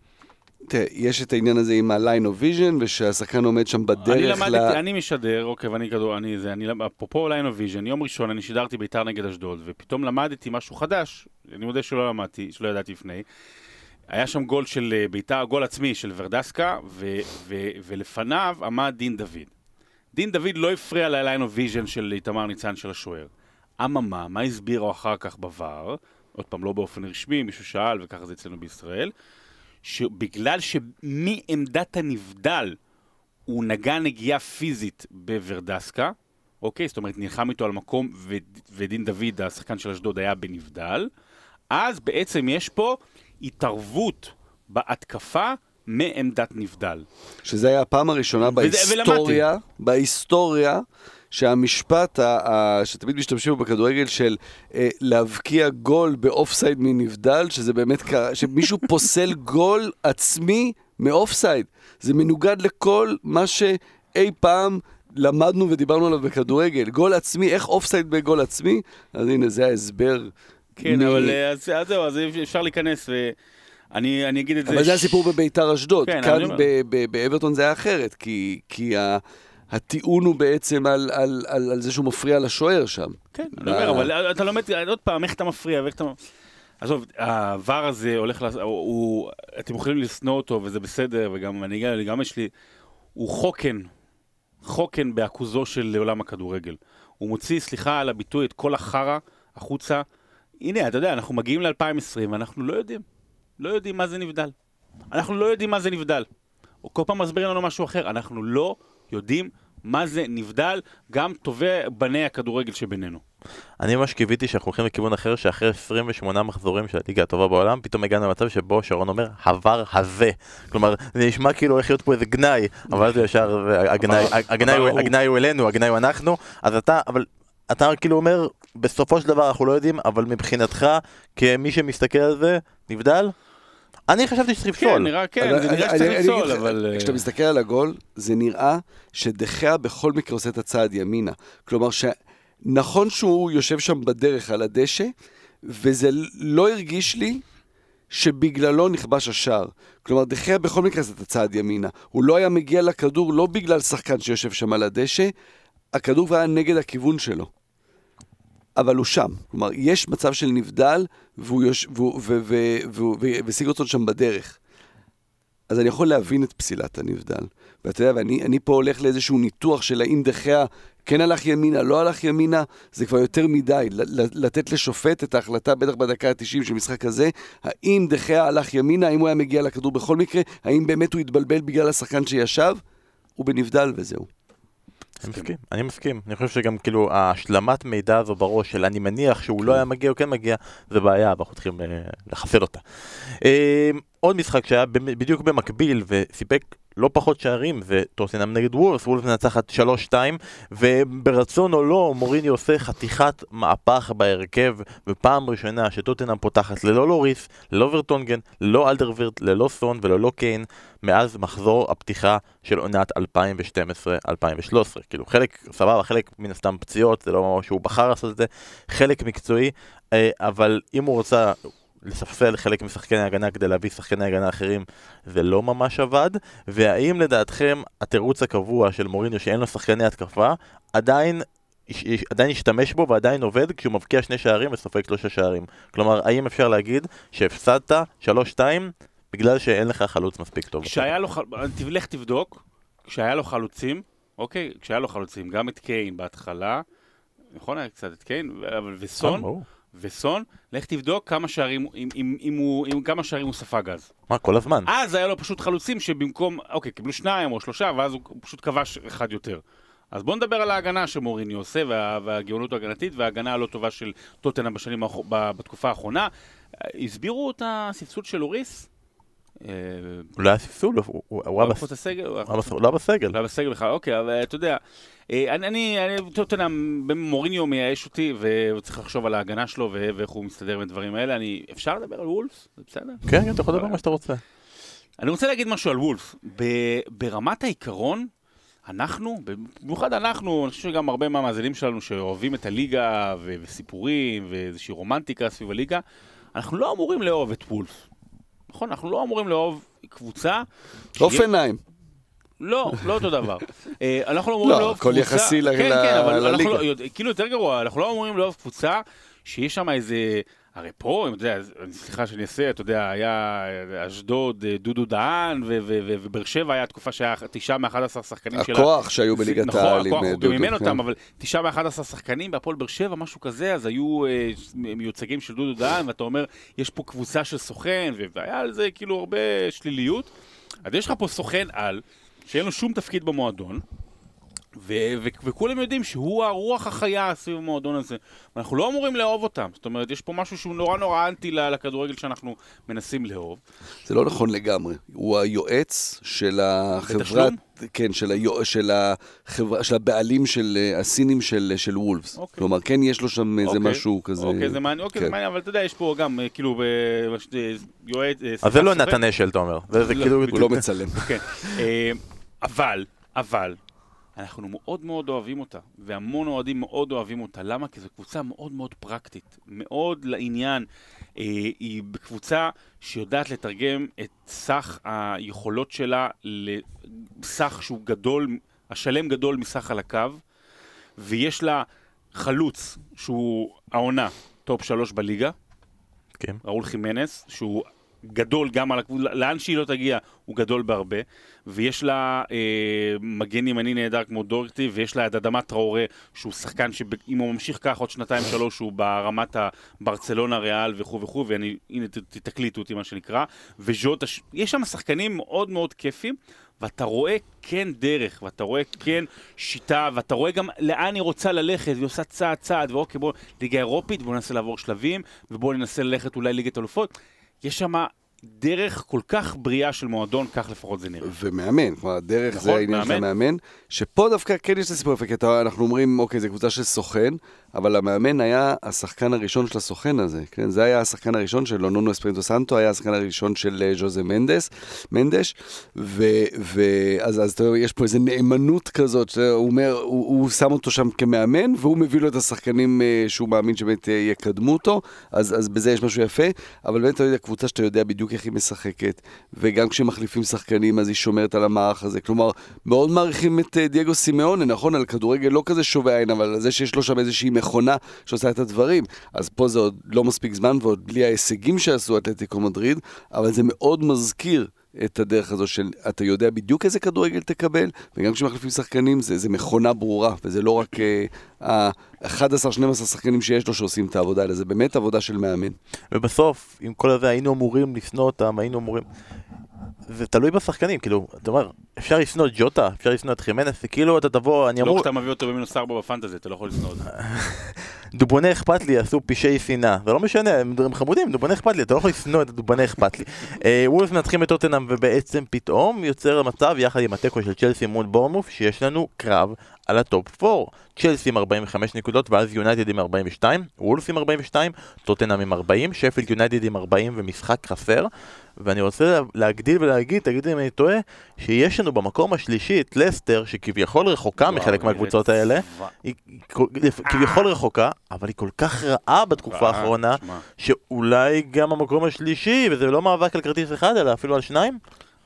תראה, יש את העניין הזה עם ה-line of vision, ושהשחקן עומד שם בדרך אני למדתי, ל... אני משדר, אוקיי, ואני כדור, אני זה, אני, אפרופו line of vision, יום ראשון אני שידרתי ביתר נגד אשדוד, ופתאום למדתי משהו חדש, אני מודה שלא למדתי, שלא ידעתי לפני. היה שם גול של אה, ביתר, גול עצמי של ורדסקה, ו, ו, ולפניו עמד דין דוד. דין דוד לא הפריע ל-line of vision של איתמר ניצן של השוער. אממה, מה הסבירו אחר כך בVAR? עוד פעם, לא באופן רשמי, מישהו שאל, וככה זה אצלנו בישראל. שבגלל שמעמדת הנבדל הוא נגע נגיעה פיזית בוורדסקה, אוקיי? זאת אומרת, נלחם איתו על מקום, ו- ודין דוד, השחקן של אשדוד, היה בנבדל, אז בעצם יש פה התערבות בהתקפה מעמדת נבדל. שזה היה הפעם הראשונה בהיסטוריה, ולמדתי. בהיסטוריה, שהמשפט ה- ה- שתמיד משתמשים בו בכדורגל של אה, להבקיע גול באופסייד מנבדל, שזה באמת קרה, שמישהו פוסל גול עצמי מאופסייד. זה מנוגד לכל מה שאי פעם למדנו ודיברנו עליו בכדורגל. גול עצמי, איך אופסייד בגול עצמי? אז הנה, זה ההסבר. כן, מ- אבל אה, אז אז זהו, אז אפשר להיכנס, ואני אני אגיד את זה... אבל זה ש- הסיפור בביתר אשדוד. כן, אני כאן באברטון זה היה אחרת, כי- כי ה- הטיעון הוא בעצם על- על על- על זה שהוא מפריע לשוער שם. כן, אני אומר, אבל אתה לומד, עוד פעם, איך אתה מפריע ואיך אתה... עזוב, העבר הזה הולך, לעשות- הוא, הוא, אתם יכולים לשנוא אותו וזה בסדר, וגם אני אני גם יש לי, הוא חוקן, חוקן בעכוזו של עולם הכדורגל. הוא מוציא, סליחה על הביטוי, את כל החרא החוצה. הנה, אתה יודע, אנחנו מגיעים ל-2020 ואנחנו לא יודעים. לא יודעים מה זה נבדל. אנחנו לא יודעים מה זה נבדל. הוא כל פעם מסביר לנו משהו אחר. אנחנו לא יודעים מה זה נבדל, גם טובי בני הכדורגל שבינינו. אני ממש קיוויתי שאנחנו הולכים לכיוון אחר, שאחרי 28 מחזורים של הליגה הטובה בעולם, פתאום הגענו למצב שבו שרון אומר, עבר הזה. כלומר, זה נשמע כאילו הולך להיות פה איזה גנאי, אבל זה ישר. הגנאי הוא אלינו, הגנאי הוא אנחנו, אז אתה, אבל... אתה כאילו אומר, בסופו של דבר אנחנו לא יודעים, אבל מבחינתך, כמי שמסתכל על זה, נבדל? אני חשבתי שצריך כן, לפסול. נראה, כן, זה אני- נראה אני- שצריך לפסול, אבל... אה, כשאתה מסתכל על הגול, זה נראה שדחיה בכל מקרה עושה את הצעד ימינה. כלומר, שנכון שהוא יושב שם בדרך על הדשא, וזה לא הרגיש לי שבגללו נכבש השער. כלומר, דחיה בכל מקרה עושה את הצעד ימינה. הוא לא היה מגיע לכדור לא בגלל שחקן שיושב שם על הדשא, הכדור כבר היה נגד הכיוון שלו. אבל הוא שם. כלומר, יש מצב של נבדל, והוא יוש... והוא... ו... ו... ו... ו... וסיגרטון שם בדרך. אז אני יכול להבין את פסילת הנבדל. ואתה יודע, ואני אני פה הולך לאיזשהו ניתוח של האם דחיה כן הלך ימינה, לא הלך ימינה, זה כבר יותר מדי. לתת לשופט את ההחלטה, בטח בדקה ה-90 של משחק הזה, האם דחיה הלך ימינה, האם הוא היה מגיע לכדור בכל מקרה, האם באמת הוא התבלבל בגלל השחקן שישב, הוא בנבדל וזהו. אני מסכים, אני מסכים. אני חושב שגם כאילו ההשלמת מידע הזו בראש של אני מניח שהוא לא היה מגיע או כן מגיע, זה בעיה ואנחנו צריכים אה, לחסל אותה. אה, עוד משחק שהיה בדיוק במקביל וסיפק לא פחות שערים זה טוטנאם נגד וולס, וולס מנצחת 3-2 וברצון או לא מוריני עושה חתיכת מהפך בהרכב ופעם ראשונה שטוטנאם פותחת ללא לוריס, ללא ורטונגן, ללא אלדרווירט, ללא סון וללא קיין מאז מחזור הפתיחה של עונת 2012-2013. כאילו חלק סבבה, חלק מן הסתם פציעות, זה לא שהוא בחר לעשות את זה, חלק מקצועי, אה, אבל אם הוא רוצה לספסל חלק משחקני ההגנה כדי להביא שחקני הגנה אחרים, זה לא ממש עבד, והאם לדעתכם התירוץ הקבוע של מוריניו שאין לו שחקני התקפה, עדיין... עדיין ישתמש בו ועדיין עובד כשהוא מבקיע שני שערים וסופג שלושה שערים. כלומר, האם אפשר להגיד שהפסדת 3-2 בגלל שאין לך חלוץ מספיק טוב? כשהיה לו, חל- לך תבדוק, כשהיה לו חלוצים, אוקיי? כשהיה לו חלוצים, גם את קיין בהתחלה, נכון היה קצת את קיין, אבל אה, וסון. וסון, לך תבדוק כמה שערים, אם, אם, אם הוא, אם, כמה שערים הוא ספג אז. מה, כל הזמן? אז היה לו פשוט חלוצים שבמקום, אוקיי, קיבלו שניים או שלושה, ואז הוא פשוט כבש אחד יותר. אז בואו נדבר על ההגנה שמוריני עושה, וה, והגאונות ההגנתית, וההגנה הלא טובה של טוטנה בשנים, בתקופה האחרונה. הסבירו את הספסול של אוריס? אה, לא היה ספסול, הוא- היה בס- מחוץ לסגל? הוא היה בסגל. בסגל בכלל, אוקיי, אבל אתה יודע, אני, אני, אני טוטנאם, מוריניו מייאש אותי, והוא צריך לחשוב על ההגנה שלו ואיך הוא מסתדר עם הדברים האלה. אני, אפשר לדבר על וולפס? זה בסדר? כן, כן, אתה יכול לדבר מה שאתה רוצה. אני רוצה להגיד משהו על וולף. ברמת העיקרון, אנחנו, במיוחד אנחנו, אני חושב שגם הרבה מהמאזינים שלנו שאוהבים את הליגה ו- וסיפורים ואיזושהי רומנטיקה סביב הליגה, אנחנו לא אמורים לאהוב את וולף. נכון? אנחנו לא אמורים לאהוב קבוצה... עוף שיהיה- עיניים. לא, לא אותו דבר. אה, אנחנו לא אמורים לא, לאהוב הכל קבוצה... יחסי ל- כן, כן, אבל אנחנו לליגה. לא- כאילו יותר גרוע, אנחנו לא אמורים לאהוב קבוצה שיש שם איזה... הרי פה, אתה יודע, סליחה שאני אעשה, אתה יודע, היה אשדוד, אה, דודו דהן, ובאר שבע היה תקופה שהיה תשעה מ-11 שחקנים שלה. הכוח שהיו בליגת נכון, העל עם הכוח, אה, הוא דודו. גם אימן כן. אותם, אבל תשעה מ-11 שחקנים בהפועל באר שבע, משהו כזה, אז היו אה, מיוצגים של דודו דהן, ואתה אומר, יש פה קבוצה של סוכן, והיה על זה כאילו הרבה שליליות. אז יש לך פה סוכן על, שאין לו שום תפקיד במועדון, ו- ו- וכולם יודעים שהוא הרוח החיה סביב המועדון הזה. ואנחנו לא אמורים לאהוב אותם. זאת אומרת, יש פה משהו שהוא נורא נורא אנטי לכדורגל שאנחנו מנסים לאהוב. זה לא נכון לגמרי. הוא היועץ של החברה, בתשלום? כן, של, היוע, של, החברה, של הבעלים של אה, הסינים של, של וולפס. אוקיי. כלומר, כן יש לו שם איזה אוקיי. משהו כזה. אוקיי, זה מעניין, אוקיי, כן. זה מעניין, אבל אתה יודע, יש פה גם, אה, כאילו, ב- מש- אה, יועץ... אה, אז זה לא. נתן אשל, אתה אומר. זה זה לא, כאילו... הוא לא מצלם. כן. אבל, אבל, אנחנו מאוד מאוד אוהבים אותה, והמון אוהדים מאוד אוהבים אותה. למה? כי זו קבוצה מאוד מאוד פרקטית, מאוד לעניין. אה, היא קבוצה שיודעת לתרגם את סך היכולות שלה לסך שהוא גדול, השלם גדול מסך על הקו, ויש לה חלוץ שהוא העונה טופ שלוש בליגה, כן. ראול חימנס, שהוא גדול גם על הגבול, לאן שהיא לא תגיע, הוא גדול בהרבה. ויש לה אה, מגן ימני נהדר כמו דורקטי, ויש לה את אדמה טראורה, שהוא שחקן שאם הוא ממשיך כך עוד שנתיים שלוש, הוא ברמת הברצלונה ריאל וכו' וכו', והנה תקליטו אותי מה שנקרא. וז'וטה, יש שם שחקנים מאוד מאוד כיפים. ואתה רואה כן דרך, ואתה רואה כן שיטה, ואתה רואה גם לאן היא רוצה ללכת, והיא עושה צעד צעד, ואוקיי בואו ליגה אירופית, בואו ננסה לעבור שלבים, ובואו ננסה ללכת אולי ליגת אלופות. יש שם דרך כל כך בריאה של מועדון, כך לפחות זה נראה. ומאמן, כלומר, הדרך נכון, זה העניין של מאמן. המאמן, שפה דווקא כן יש את הסיפור יפה, כי אנחנו אומרים, אוקיי, זו קבוצה של סוכן, אבל המאמן היה השחקן הראשון של הסוכן הזה, כן? זה היה השחקן הראשון שלו, נונו אספרינטו סנטו, היה השחקן הראשון של אה, ז'וזה מנדס, מנדש, ואז אז, אתה יודע, יש פה איזו נאמנות כזאת, שהוא אומר, הוא, הוא שם אותו שם כמאמן, והוא מביא לו את השחקנים אה, שהוא מאמין שבאמת אה, יקדמו אותו, אז, אז בזה יש משהו יפה, אבל באמת אתה יודע, קבוצה שאתה יודע בדיוק איך היא משחקת, וגם כשמחליפים שחקנים אז היא שומרת על המערך הזה, כלומר, מאוד מעריכים את דייגו סימאונה, נכון, על כדורגל לא כזה שובה עין, אבל על זה שיש לו שם איזושהי מכונה שעושה את הדברים, אז פה זה עוד לא מספיק זמן, ועוד בלי ההישגים שעשו אתלטיקו מדריד, אבל זה מאוד מזכיר. את הדרך הזו של אתה יודע בדיוק איזה כדורגל תקבל, וגם כשמחליפים שחקנים זה, זה מכונה ברורה, וזה לא רק ה-11-12 שחקנים שיש לו שעושים את העבודה, אלא זה באמת עבודה של מאמן. ובסוף, עם כל הזה היינו אמורים לשנוא אותם, היינו אמורים... זה תלוי בשחקנים, כאילו, אתה אומר, אפשר לשנוא את ג'וטה, אפשר לשנוא את חימנס, כאילו אתה תבוא, אני לא אמור... כשאתה מביא אותו במינוס 4 בפנטזי, אתה לא יכול לשנוא אותו. דובוני אכפת לי עשו פשעי שנאה, זה לא משנה, הם חמודים, דובוני אכפת לי, אתה לא יכול לשנוא את הדובוני אכפת לי. אה, וולף מנצחים את טוטנאם ובעצם פתאום יוצר מצב יחד עם התיקו של צ'לסי מול בורמוף שיש לנו קרב על הטופ 4. צ'לסי עם 45 נקודות ואז יונייטד עם 42, וולבס עם 42, טוטנאם עם 40, שפילד יונייטד עם 40 ומשחק חסר. ואני רוצה להגדיל ולהגיד, תגידו אם אני טועה, שיש לנו במקום השלישי את לסטר, שכביכול רחוקה מחלק מהקבוצות האלה. היא כל- כביכול רחוקה, אבל היא כל כך רעה בתקופה רעה, האחרונה. שאולי גם המקום השלישי, וזה לא מאבק על כרטיס אחד, אלא אפילו על שניים?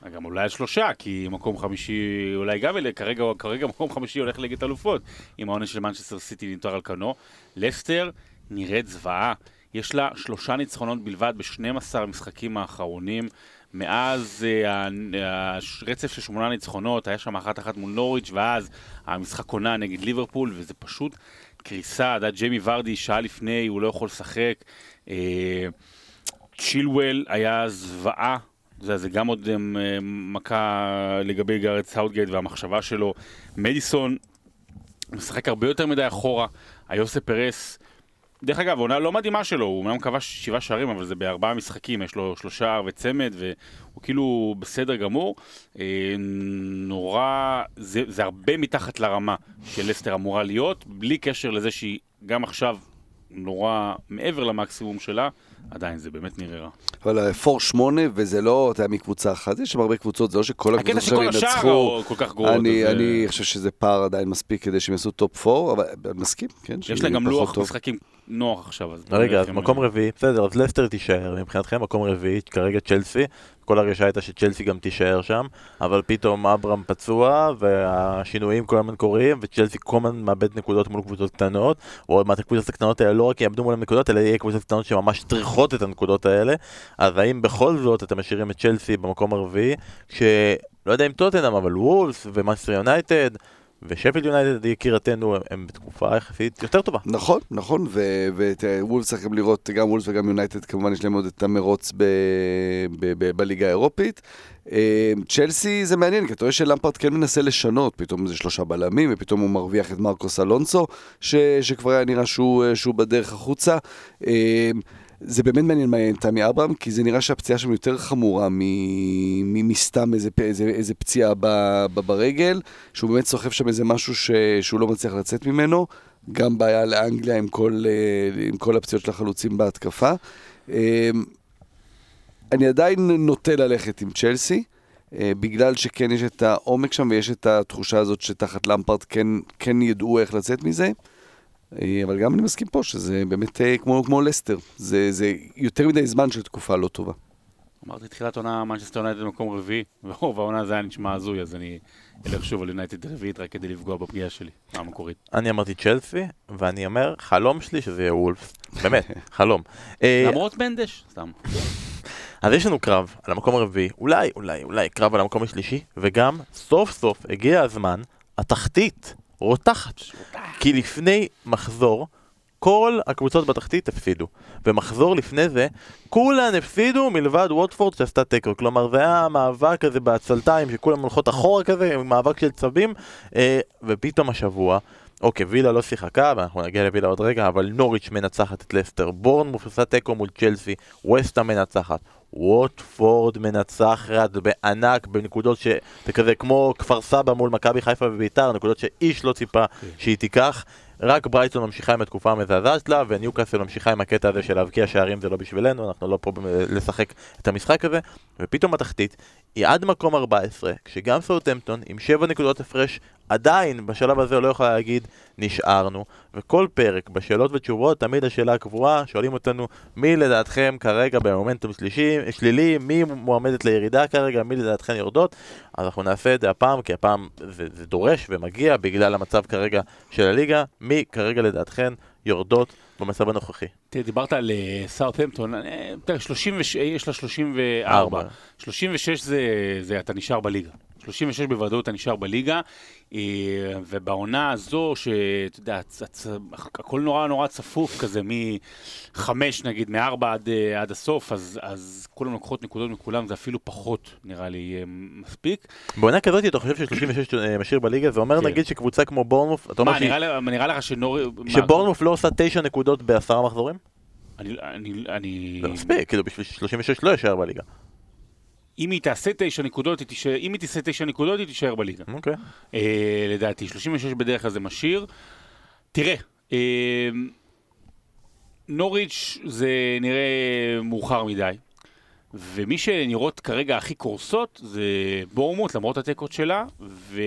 גם אולי על שלושה, כי מקום חמישי, אולי גם אלה, כרגע, כרגע מקום חמישי הולך לליגת אלופות, עם העונש של מנצ'סטר סיטי נותר על כנו. לסטר נראית זוועה. יש לה שלושה ניצחונות בלבד ב-12 המשחקים האחרונים. מאז אה, הרצף של שמונה ניצחונות, היה שם אחת אחת מול נוריץ', ואז המשחק עונה נגד ליברפול, וזה פשוט קריסה. יודע, ג'יימי ורדי שעה לפני, הוא לא יכול לשחק. אה, צ'ילוול היה זוועה, זה, זה גם עוד um, מכה לגבי גארת' סאוטגייט והמחשבה שלו. מדיסון משחק הרבה יותר מדי אחורה, איוסה פרס, דרך אגב, עונה לא מדהימה שלו, הוא אומנם כבש שבעה שערים, אבל זה בארבעה משחקים, יש לו שלושה וצמד, והוא כאילו בסדר גמור. אה, נורא, זה, זה הרבה מתחת לרמה של לסטר אמורה להיות, בלי קשר לזה שהיא גם עכשיו נורא מעבר למקסימום שלה, עדיין זה באמת נראה רע. אבל פור שמונה, וזה לא, אתה יודע, מקבוצה אחת, יש שם הרבה קבוצות, זה לא שכל הקטע הקבוצות שכל עכשיו השאר ינצחו. הוא כל כך גרועות. אני, אז, אה, אני חושב שזה פער עדיין מספיק כדי שהם יעשו טופ 4, אבל אני מסכים, כן? יש שהם לה גם לוח טוב. משחקים נוח עכשיו. אז רגע, אז מקום רביעי, בסדר, אז לסטר תישאר, מבחינתכם מקום רביעי, כרגע צ'לסי, כל הרגשה הייתה שצ'לסי גם תישאר שם, אבל פתאום אברהם פצוע, והשינויים כל הזמן קורים, וצ'לסי כל הזמן מאבד נקודות מול קבוצות קטנות, או עוד מעט הקבוצות הקטנות האלה לא רק יאבדו מול הנקודות, אלא יהיה קבוצות קטנות שממש צריכות את הנקודות האלה, אז האם בכל זאת אתם משאירים את צ'לסי במקום הרביעי, כשלא יודע אם טוטנאם, אבל וולבס ומנצ'סטר יונייטד, ושפילד יונייטד יקירתנו, הם, הם בתקופה יחסית יותר טובה. נכון, נכון, ווולפס צריך גם לראות, גם וולפס וגם יונייטד, כמובן יש להם עוד את המרוץ בליגה האירופית. אה, צ'לסי זה מעניין, כי אתה רואה שלמפארד כן מנסה לשנות, פתאום זה שלושה בלמים, ופתאום הוא מרוויח את מרקוס אלונסו, ש- שכבר היה נראה שהוא, אה, שהוא בדרך החוצה. זה באמת מעניין מה עם תמי אברהם, כי זה נראה שהפציעה שם יותר חמורה מסתם איזה, איזה, איזה פציעה ב- ב- ברגל, שהוא באמת סוחב שם איזה משהו ש- שהוא לא מצליח לצאת ממנו. גם בעיה לאנגליה עם כל, אה, עם כל הפציעות של החלוצים בהתקפה. אה, אני עדיין נוטה ללכת עם צ'לסי. אה, בגלל שכן יש את העומק שם ויש את התחושה הזאת שתחת למפרט כן, כן ידעו איך לצאת מזה. אה, אבל גם אני מסכים פה שזה באמת אה, כמו, כמו לסטר, זה, זה יותר מדי זמן של תקופה לא טובה. אמרתי תחילת עונה מנצ'סטר יונייטד במקום רביעי, ורוב העונה זה היה נשמע הזוי, אז אני אלך שוב על יונייטד רביעית רק כדי לפגוע בפגיעה שלי, המקורית. אני אמרתי צ'לסי, ואני אומר, חלום שלי שזה יהיה וולפס. באמת, חלום. אה, למרות מנדש, סתם. אז יש לנו קרב על המקום הרביעי, אולי, אולי, אולי קרב על המקום השלישי, וגם סוף סוף הגיע הזמן, התחתית רותחת. כי לפני מחזור, כל הקבוצות בתחתית הפסידו. ומחזור לפני זה, כולן הפסידו מלבד ווטפורד שעשתה תיקו. כלומר, זה היה מאבק כזה בעצלתיים, שכולם הולכות אחורה כזה, מאבק של צבים, אה, ופתאום השבוע... אוקיי, וילה לא שיחקה, ואנחנו נגיע לווילה עוד רגע, אבל נוריץ' מנצחת את לסטר, בורנמוף עושה תיקו מול צ'לסי, וסטה מנצחת, ווטפורד מנצחת בענק בנקודות ש... זה כזה כמו כפר סבא מול מכבי חיפה וביתר, נקודות שאיש לא ציפה שהיא תיקח. רק ברייטון ממשיכה עם התקופה המזעזעת שלה, וניוקאסל ממשיכה עם הקטע הזה של להבקיע שערים זה לא בשבילנו, אנחנו לא פה לשחק את המשחק הזה, ופתאום התחתית היא עד מקום 14, כשגם סאוטהמפטון עם 7 נקודות הפרש עדיין בשלב הזה לא יכולה להגיד נשארנו, וכל פרק בשאלות ותשובות תמיד השאלה הקבועה, שואלים אותנו מי לדעתכם כרגע במומנטום שלישי, שלילי, מי מועמדת לירידה כרגע, מי לדעתכם יורדות, אז אנחנו נעשה את זה הפעם, כי הפעם זה, זה דורש ומגיע בגלל המצב כרגע של הליגה, מי כרגע לדעתכם יורדות במצב הנוכחי. תראה, דיברת על סאוטהמפטון, יש לה 34, 36 זה, זה אתה נשאר בליגה. 36 בוודאות אתה נשאר בליגה, אה, ובעונה הזו, שאתה יודע, הכל נורא נורא צפוף כזה, מחמש נגיד, מארבע עד, אה, עד הסוף, אז, אז כולם לוקחות נקודות מכולם, זה אפילו פחות נראה לי יהיה מספיק. בעונה כזאת אתה חושב ש-36 אה, משאיר בליגה, זה אומר כן. נגיד שקבוצה כמו בורנמוף, אתה אומר מה, נראה, לך שנור... שבורנמוף לא עושה תשע נקודות בעשרה מחזורים? אני... אני, אני... זה מספיק, כאילו בשביל 36 לא יישאר בליגה. אם היא תעשה תשע נקודות, היא תישאר, אם היא תעשה תשע נקודות, היא תישאר בליגה. אוקיי. Okay. אה, לדעתי, 36 בדרך כלל זה משאיר. תראה, אה, נוריץ' זה נראה מאוחר מדי. ומי שנראות כרגע הכי קורסות זה בורנמות', למרות התיקו שלה, ו...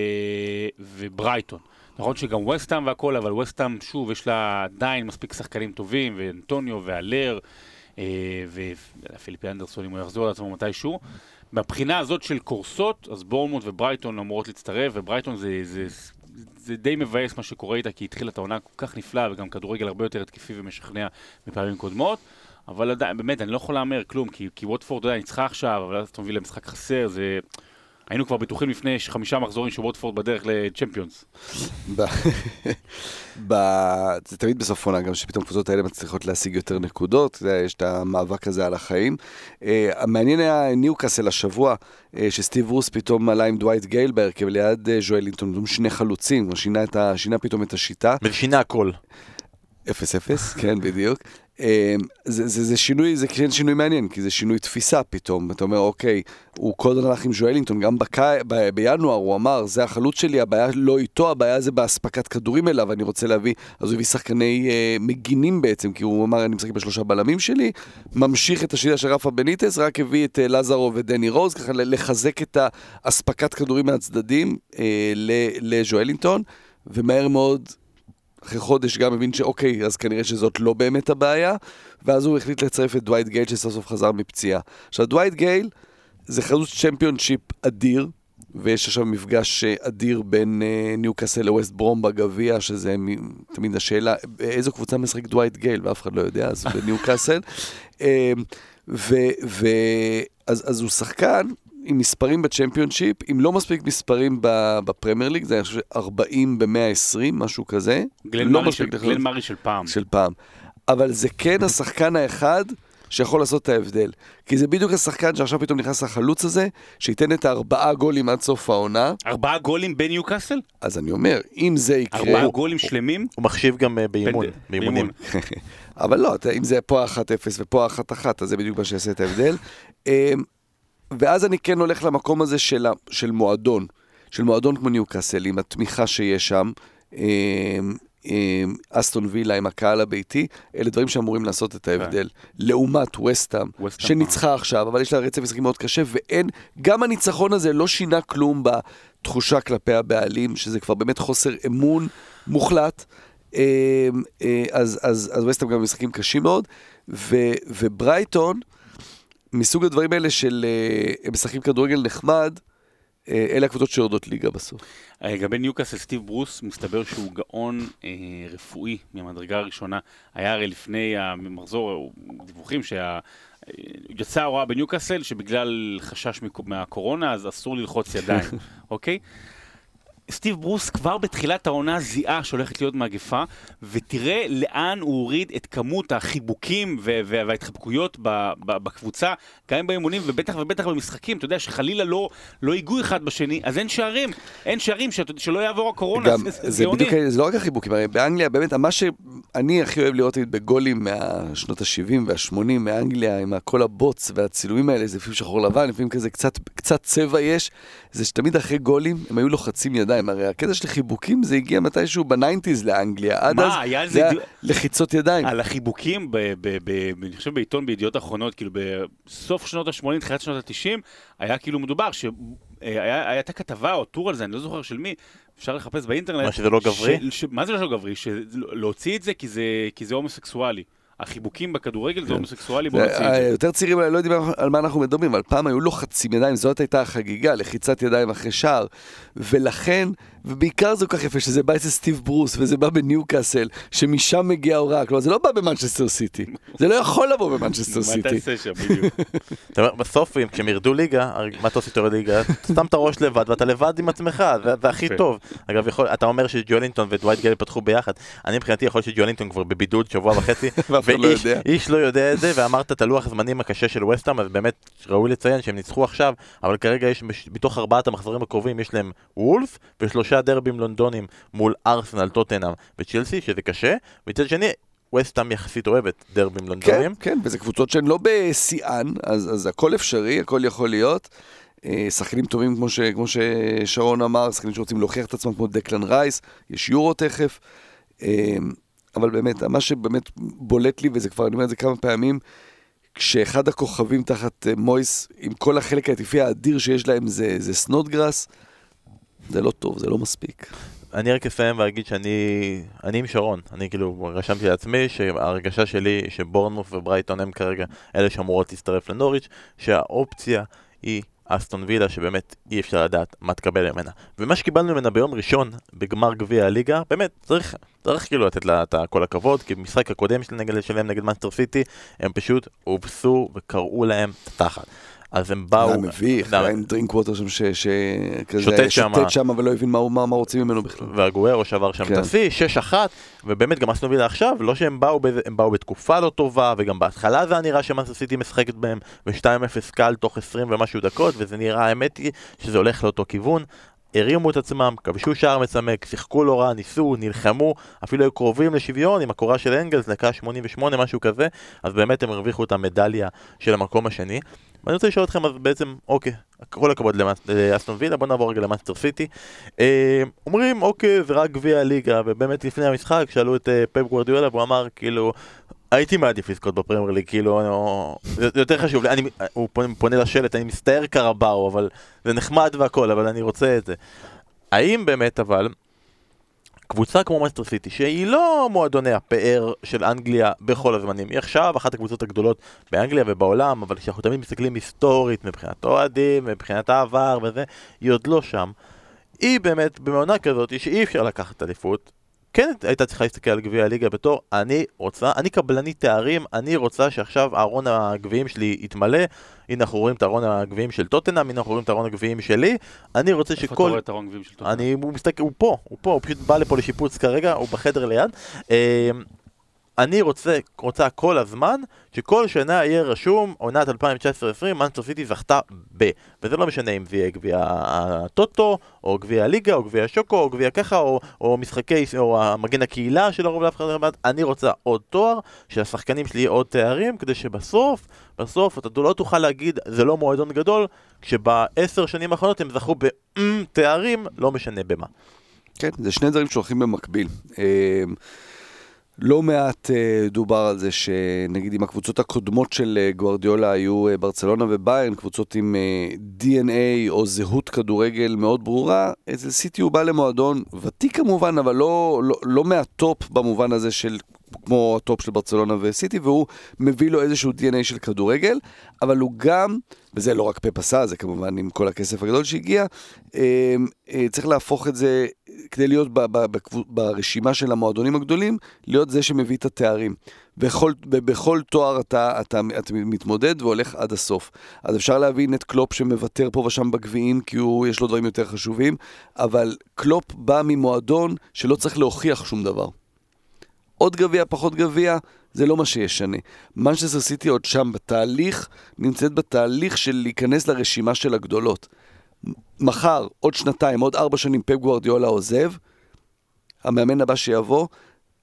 וברייטון. נכון שגם ווסטהאם והכל, אבל ווסטהאם, שוב, יש לה עדיין מספיק שחקנים טובים, ואנטוניו והאלר, אה, ופליפה אנדרסון, אם הוא יחזור על עצמו מתישהו. מהבחינה הזאת של קורסות, אז בורנמות' וברייטון אמורות להצטרף, וברייטון זה, זה, זה, זה די מבאס מה שקורה איתה, כי התחילה את העונה כל כך נפלאה, וגם כדורגל הרבה יותר התקפי ומשכנע מפעמים קודמות. אבל עדיין, באמת, אני לא יכול להמר כלום, כי, כי ווטפורד, אתה יודע, ניצחה עכשיו, אבל אז אתה מביא למשחק חסר, זה... היינו כבר בטוחים לפני חמישה מחזורים שווטפורד בדרך לצ'מפיונס. זה תמיד בסוף עונה, גם שפתאום הקבוצות האלה מצליחות להשיג יותר נקודות, יש את המאבק הזה על החיים. אה, המעניין היה ניוקאסל השבוע, אה, שסטיב רוס פתאום עלה עם דווייט גייל בהרכב ליד אה, ז'ואלינטון, שני חלוצים, שינה פתאום את השיטה. ושינה הכל. אפס אפס, כן, בדיוק. אמ, זה, זה, זה שינוי, זה כן שינוי מעניין, כי זה שינוי תפיסה פתאום. אתה אומר, אוקיי, הוא כל הזמן הלך עם ז'ואלינגטון, גם בקי, ב, בינואר הוא אמר, זה החלוץ שלי, הבעיה לא איתו, הבעיה זה באספקת כדורים אליו, אני רוצה להביא, אז הוא הביא שחקני אה, מגינים בעצם, כי הוא אמר, אני משחק בשלושה בלמים שלי, ממשיך את השיטה של רפה בניטס, רק הביא את אה, לזרו ודני רוז, ככה לחזק את האספקת כדורים מהצדדים אה, לז'ואלינטון, ומהר מאוד אחרי חודש גם הבין שאוקיי, אז כנראה שזאת לא באמת הבעיה, ואז הוא החליט לצרף את דווייט גייל שסוף סוף חזר מפציעה. עכשיו, דווייט גייל זה חלוץ צ'מפיונשיפ אדיר, ויש עכשיו מפגש אדיר בין אה, ניוקאסל לווסט ברום בגביע, שזה מ- תמיד השאלה, איזו קבוצה משחק דווייט גייל, ואף אחד לא יודע, אז בניוקאסל. אה, ו- ו- אז, אז הוא שחקן עם מספרים בצ'מפיונשיפ, עם לא מספיק מספרים בפרמייר ליג, זה היה חושב 40 ב-120, משהו כזה. גלן לא מרי של, גלן מרי של פעם. של פעם. אבל זה כן השחקן האחד שיכול לעשות את ההבדל. כי זה בדיוק השחקן שעכשיו פתאום נכנס לחלוץ הזה, שייתן את הארבעה גולים עד סוף העונה. ארבעה גולים בניו קאסל? אז אני אומר, אם זה יקרה... ארבעה גולים שלמים? הוא מחשיב גם אה, באימון, באימונים. אבל לא, אם זה פה 1-0 ופה 1-1, אז זה בדיוק מה שיעשה את ההבדל. אמ, ואז אני כן הולך למקום הזה של, של מועדון, של מועדון כמו ניוקאסל, עם התמיכה שיש שם, אמ, אסטון וילה עם הקהל הביתי, אלה דברים שאמורים לעשות את ההבדל. כן. לעומת וסטאם, וסטהאם, שניצחה עכשיו, אבל יש לה רצף משחקים מאוד קשה, ואין, גם הניצחון הזה לא שינה כלום בתחושה כלפי הבעלים, שזה כבר באמת חוסר אמון מוחלט. אה, אה, אז, אז, אז וסטאם גם משחקים קשים מאוד, ו, וברייטון, מסוג הדברים האלה של אה, הם משחקים כדורגל נחמד, אה, אלה הקבוצות שיורדות ליגה בסוף. לגבי ניוקאסל, סטיב ברוס, מסתבר שהוא גאון אה, רפואי מהמדרגה הראשונה. היה הרי לפני המחזור דיווחים שה... אה, יצאה הוראה בניוקאסל שבגלל חשש מהקורונה אז אסור ללחוץ ידיים, אוקיי? סטיב ברוס כבר בתחילת העונה זיהה שהולכת להיות מגפה, ותראה לאן הוא הוריד את כמות החיבוקים ו- וההתחבקויות ב- ב- בקבוצה, גם באימונים ובטח ובטח במשחקים, אתה יודע שחלילה לא, לא ייגעו אחד בשני, אז אין שערים, אין שערים שאת- שלא יעבור הקורונה, גם, זה, זה. בדיוק, זה לא רק החיבוקים, הרי באנגליה, באמת, מה שאני הכי אוהב לראות בגולים מהשנות ה-70 וה-80 מאנגליה, עם כל הבוץ והצילומים האלה, זה לפעמים שחור לבן, לפעמים כזה קצת, קצת צבע יש, זה שתמיד אחרי גולים הם היו לוחצים ידיים, הרי הקטע של חיבוקים זה הגיע מתישהו ב nineties לאנגליה, עד מה, אז היה זה היה דיו- לחיצות ידיים. על החיבוקים, ב, ב, ב, ב, אני חושב בעיתון בידיעות אחרונות, כאילו בסוף שנות ה-80, תחילת שנות ה-90, היה כאילו מדובר שהייתה הייתה כתבה או טור על זה, אני לא זוכר של מי, אפשר לחפש באינטרנט. מה, שזה לא גברי? ש, ש, מה זה לא גברי? להוציא את זה כי זה, כי זה הומוסקסואלי. החיבוקים בכדורגל זה הומוסקסואלי, בוא נוציא את זה. יותר צעירים לא יודעים על מה אנחנו מדברים, אבל פעם היו לוחצים ידיים, זאת הייתה החגיגה, לחיצת ידיים אחרי שער. ולכן, ובעיקר זה כל כך יפה, שזה בא אצל סטיב ברוס, וזה בא בניוקאסל, שמשם מגיע ההוראה, כלומר זה לא בא במנצ'סטר סיטי. זה לא יכול לבוא במנצ'סטר מה סיטי. תעשה שם בדיוק? בסוף, כשהם ירדו ליגה, מה אתה עושה איתו ליגה? שם את הראש לבד ואתה לבד עם עצמך, זה הכי. טוב. אגב, אתה אומר שז'ואלינטון ודווייט גייל פתחו ביחד. אני מבחינתי יכול שז'ואלינטון כבר בבידוד שבוע וחצי, לא ואיש לא יודע את זה, ואמרת את הלוח הזמנים הקשה של וסטאם, אז באמת ראוי לציין שהם ניצחו עכשיו, אבל כרגע יש, מתוך ארבעת המחזורים הקרובים, יש להם וולף ושלושה דרבים לונדונים מול ארסנל, טוטנאם וצ'לסי, שזה קשה, מצד שני, וסטאם יחסית אוהבת דרבים כן, לונדונים. כן, וזה קבוצות שהן לא בשיאן, אז, אז הכל אפשרי, הכל יכול להיות. אה, שחקנים טובים כמו, ש, כמו ששרון אמר, שחקנים שרוצים להוכיח את עצמם כמו דקלן רייס, יש יורו תכף. אה, אבל באמת, מה שבאמת בולט לי, וזה כבר, אני אומר את זה כמה פעמים, כשאחד הכוכבים תחת אה, מויס, עם כל החלק ההתקפי האדיר שיש להם, זה, זה סנודגרס, זה לא טוב, זה לא מספיק. אני רק אסיים ואגיד שאני אני עם שרון, אני כאילו רשמתי לעצמי שההרגשה שלי שבורנמות' וברייטון הם כרגע אלה שאמורות להצטרף לנוריץ', שהאופציה היא אסטון וילה שבאמת אי אפשר לדעת מה תקבל ממנה. ומה שקיבלנו ממנה ביום ראשון בגמר גביע הליגה, באמת צריך, צריך כאילו לתת לה את כל הכבוד, כי במשחק הקודם של נגד, שלהם נגד מנצ'סטר סיטי הם פשוט הובסו וקרעו להם את התחת. אז הם באו... היה מביך? היה עם דרינק ווטר שם ש- שכזה שוטט שם ולא הבין מה הוא- מה מה רוצים ממנו בכלל. והגוארו שבר שם כן. את השיא, 6-1, ובאמת גם אסטון וילה עכשיו, לא שהם באו, הם באו בתקופה לא טובה, וגם בהתחלה זה היה נראה שמאסטר סיטי משחקת בהם ב-2-0 קל תוך 20 ומשהו דקות, וזה נראה, האמת היא, שזה הולך לאותו כיוון. הרימו את עצמם, כבשו שער מצמק, שיחקו לא רע, ניסו, נלחמו, אפילו היו קרובים לשוויון עם הקורה של אנגלס, דקה 88, משהו כזה, אז באמת הם הרוויחו את המדליה של המקום השני. ואני רוצה לשאול אתכם, אז בעצם, אוקיי, כל הכבוד לאסטון וילה, בוא נעבור רגע למנצ'סטר סיטי. אה, אומרים, אוקיי, זה רק גביע הליגה, ובאמת לפני המשחק שאלו את אה, פפ גוורדיאלה, והוא אמר, כאילו, הייתי מעדיף לזכות בפרמייר ליג, כאילו, אני- זה יותר חשוב אני, הוא פונה, לשלט, אני מצטער קרבאו, אבל זה נחמד והכל, אבל אני רוצה את זה. האם באמת, אבל, קבוצה כמו מנצ'סטר סיטי, שהיא לא מועדוני הפאר של אנגליה בכל הזמנים, היא עכשיו אחת הקבוצות הגדולות באנגליה ובעולם, אבל כשאנחנו תמיד מסתכלים היסטורית מבחינת אוהדים, מבחינת העבר וזה, היא עוד לא שם. היא באמת בעונה כזאת שאי אפשר לקחת אליפות. כן הייתה צריכה להסתכל על גביע הליגה בתור אני רוצה, אני קבלנית תארים, אני רוצה שעכשיו ארון הגביעים שלי יתמלא הנה אנחנו רואים את ארון הגביעים של טוטנאם, הנה אנחנו רואים את ארון הגביעים שלי אני רוצה איפה אתה שכל... רואה את הרון גביעים של טוטנאם? אני, הוא מסתכל, הוא פה, הוא פה, הוא פשוט בא לפה לשיפוץ כרגע, הוא בחדר ליד. אני רוצה, רוצה כל הזמן שכל שנה יהיה רשום עונת 2019-2020, מנסטר סיטי זכתה ב. וזה לא משנה אם זה יהיה גביע הטוטו, או גביע הליגה, או גביע השוקו, או גביע ככה, או, או משחקי, או המגן הקהילה שלרוב לאף אחד מעט. אני רוצה עוד תואר, שלשחקנים שלי יהיה עוד תארים, כדי שבסוף, בסוף אתה לא תוכל להגיד, זה לא מועדון גדול, כשבעשר שנים האחרונות הם זכו בתארים, לא משנה במה. כן, זה שני דברים שהולכים במקביל. לא מעט אה, דובר על זה שנגיד אם הקבוצות הקודמות של אה, גוארדיולה היו אה, ברצלונה וביירן, קבוצות עם אה, DNA או זהות כדורגל מאוד ברורה, אצל סיטי הוא בא למועדון ותיק כמובן, אבל לא, לא, לא מהטופ במובן הזה של כמו הטופ של ברצלונה וסיטי, והוא מביא לו איזשהו DNA של כדורגל, אבל הוא גם, וזה לא רק פפ עשה, זה כמובן עם כל הכסף הגדול שהגיע, אה, אה, צריך להפוך את זה, כדי להיות ב, ב, ב, ברשימה של המועדונים הגדולים, להיות זה שמביא את התארים. בכל, בכל תואר אתה, אתה, אתה מתמודד והולך עד הסוף. אז אפשר להבין את קלופ שמוותר פה ושם בגביעים, כי הוא, יש לו דברים יותר חשובים, אבל קלופ בא ממועדון שלא צריך להוכיח שום דבר. עוד גביע, פחות גביע, זה לא מה שישנה. מנצ'סטר סיטי עוד שם בתהליך, נמצאת בתהליך של להיכנס לרשימה של הגדולות. מחר, עוד שנתיים, עוד ארבע שנים פפ גוארדיולה עוזב, המאמן הבא שיבוא,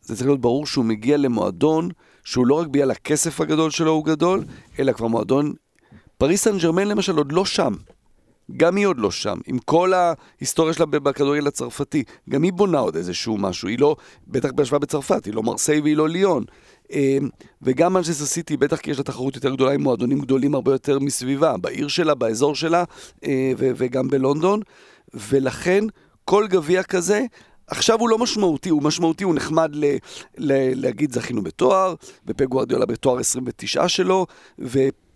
זה צריך להיות ברור שהוא מגיע למועדון שהוא לא רק בגלל הכסף הגדול שלו הוא גדול, אלא כבר מועדון... פריס סן ג'רמן למשל עוד לא שם. גם היא עוד לא שם, עם כל ההיסטוריה שלה בכדורגל הצרפתי. גם היא בונה עוד איזשהו משהו, היא לא, בטח בהשוואה בצרפת, היא לא מרסיי והיא לא ליון. אמ, וגם מנצ'סטר סיטי, בטח כי יש לה תחרות יותר גדולה עם מועדונים גדולים הרבה יותר מסביבה, בעיר שלה, באזור שלה, אה, וגם בלונדון. ולכן, כל גביע כזה, עכשיו הוא לא משמעותי, הוא משמעותי, הוא נחמד ל, ל, להגיד זכינו בתואר, ופה גוארדיולה בתואר 29 שלו,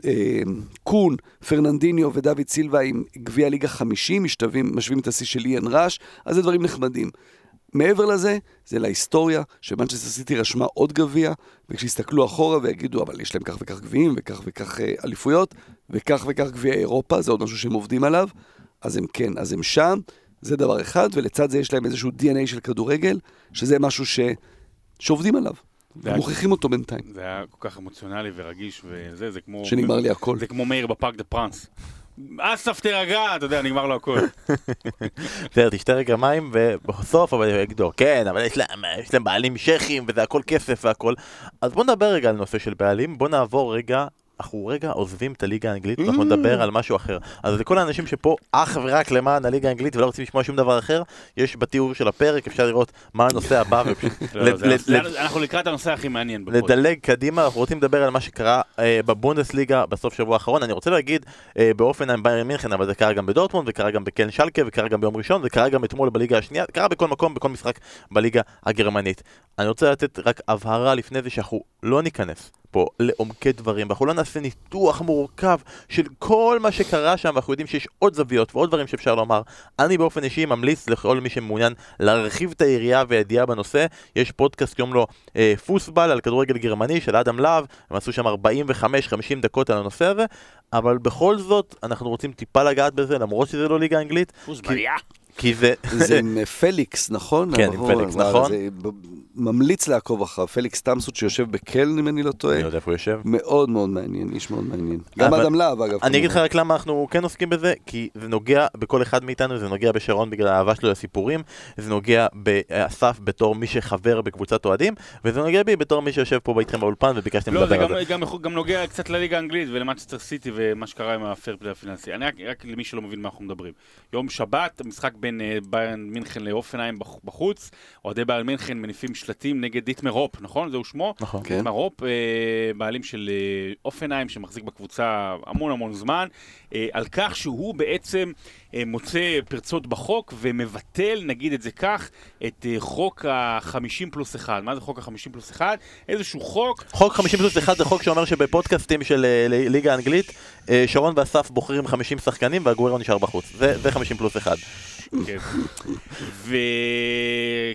וקון, פרננדיניו ודוד סילבה עם גביע ליגה 50, משתווים, משווים את השיא של איאן ראש, אז זה דברים נחמדים. מעבר לזה, זה להיסטוריה, שמנצ'סטר סיטי רשמה עוד גביע, וכשיסתכלו אחורה ויגידו, אבל יש להם כך וכך גביעים, וכך וכך אה, אליפויות, וכך וכך גביעי אירופה, זה עוד משהו שהם עובדים עליו, אז הם כן, אז הם שם. זה דבר אחד, ולצד זה יש להם איזשהו DNA של כדורגל, שזה משהו ש... שעובדים עליו. מוכיחים אותו בינתיים. זה היה כל כך אמוציונלי ורגיש וזה, זה כמו... שנגמר לי הכל. זה כמו מאיר בפארק דה פרנס. אסף תירגע, אתה יודע, נגמר לו הכל. בסדר, תשתה רגע מים, ובסוף אבל יגידו, כן, אבל יש להם, יש להם בעלים שייחים, וזה הכל כסף והכל. אז בוא נדבר רגע על נושא של בעלים, בוא נעבור רגע אנחנו רגע עוזבים את הליגה האנגלית ואנחנו mm. נדבר על משהו אחר. אז לכל האנשים שפה אך ורק למען הליגה האנגלית ולא רוצים לשמוע שום דבר אחר, יש בתיאור של הפרק, אפשר לראות מה הנושא הבא. לא, אנחנו לקראת הנושא הכי מעניין. לדלג קדימה, אנחנו רוצים לדבר על מה שקרה אה, בבונדסליגה בסוף שבוע האחרון. אני רוצה להגיד אה, באופן עם בייר מינכן, אבל זה קרה גם בדורטמונד, וקרה גם בקן שלקה, וקרה גם ביום ראשון, וקרה גם אתמול בליגה השנייה, קרה בכל מקום, בכל משחק בליגה הגרמנית. אני רוצה לתת רק הבהרה לפני זה שאנחנו לא ניכנס פה לעומקי דברים, ואנחנו לא נעשה ניתוח מורכב של כל מה שקרה שם, ואנחנו יודעים שיש עוד זוויות ועוד דברים שאפשר לומר. אני באופן אישי ממליץ לכל מי שמעוניין להרחיב את היריעה והידיעה בנושא. יש פודקאסט קוראים לו אה, פוסבל על כדורגל גרמני של אדם להב, הם עשו שם 45-50 דקות על הנושא הזה, אבל בכל זאת אנחנו רוצים טיפה לגעת בזה, למרות שזה לא ליגה אנגלית. פוסבליה. כי זה... זה עם אה, פליקס, נכון? כן, עם פליקס, נכון. זה ממליץ לעקוב אחריו, פליקס תמסות שיושב בקלן, אם אני לא טועה. אני יודע איפה הוא יושב. מאוד מאוד מעניין, איש מאוד מעניין. גם אדם להב, אגב. אני אגיד לך רק למה אנחנו כן עוסקים בזה, כי זה נוגע בכל אחד מאיתנו, זה נוגע בשרון בגלל האהבה שלו לסיפורים, זה נוגע באסף בתור מי שחבר בקבוצת אוהדים, וזה נוגע בי בתור מי שיושב פה איתכם באולפן וביקשתם לא, לדבר על זה. לא, זה גם נוגע קצת לליגה האנגלית ולמנצ'סטר סיטי ומה שקרה עם הפרפלי הפיננסי. אני רק למי שלא מבין מה אנחנו מדברים. יום שבת, משחק בין אה, ביירן מינכן להופנהיים בחוץ, אוהדי ביירן מינכן מניפים שלטים נגד דיטמר הופ, נכון? זהו שמו? נכון. כן. דיטמר הופ, אה, בעלים של אה, הופנהיים שמחזיק בקבוצה המון המון זמן, על כך שהוא בעצם מוצא פרצות בחוק ומבטל, נגיד את זה כך, את חוק ה-50 פלוס 1. מה זה חוק ה-50 פלוס 1? איזשהו חוק... חוק 50 פלוס 1 זה חוק שאומר שבפודקאסטים של ליגה האנגלית, שרון ואסף בוחרים 50 שחקנים והגוורו נשאר בחוץ. זה, זה 50 פלוס 1. כן.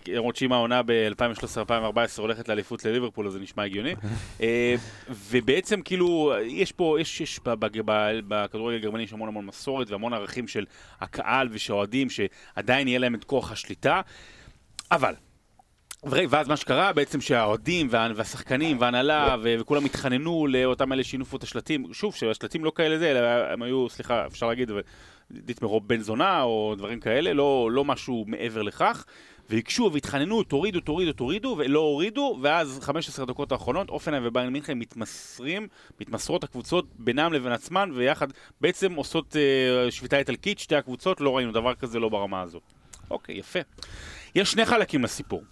ולמרות שאם העונה ב-2013-2014 הולכת לאליפות לליברפול, אז זה נשמע הגיוני. אה, ובעצם כאילו, יש פה, יש, יש בכדורגל הגרמני יש המון המון מסורת והמון ערכים של הקהל ושאוהדים, שעדיין יהיה להם את כוח השליטה. אבל, ואז מה שקרה בעצם שהאוהדים והשחקנים וההנהלה וכולם התחננו לאותם אלה שהנופו את השלטים, שוב שהשלטים לא כאלה זה, אלא הם היו, סליחה, אפשר להגיד, דיטמרו בן זונה או דברים כאלה, לא, לא משהו מעבר לכך. והקשו והתחננו, תורידו, תורידו, תורידו, ולא הורידו, ואז 15 דקות האחרונות, אופנהיים וביירן מינכן מתמסרים, מתמסרות הקבוצות בינם לבין עצמן, ויחד בעצם עושות uh, שביתה איטלקית, שתי הקבוצות, לא ראינו דבר כזה לא ברמה הזאת. אוקיי, יפה. יש שני חלקים לסיפור.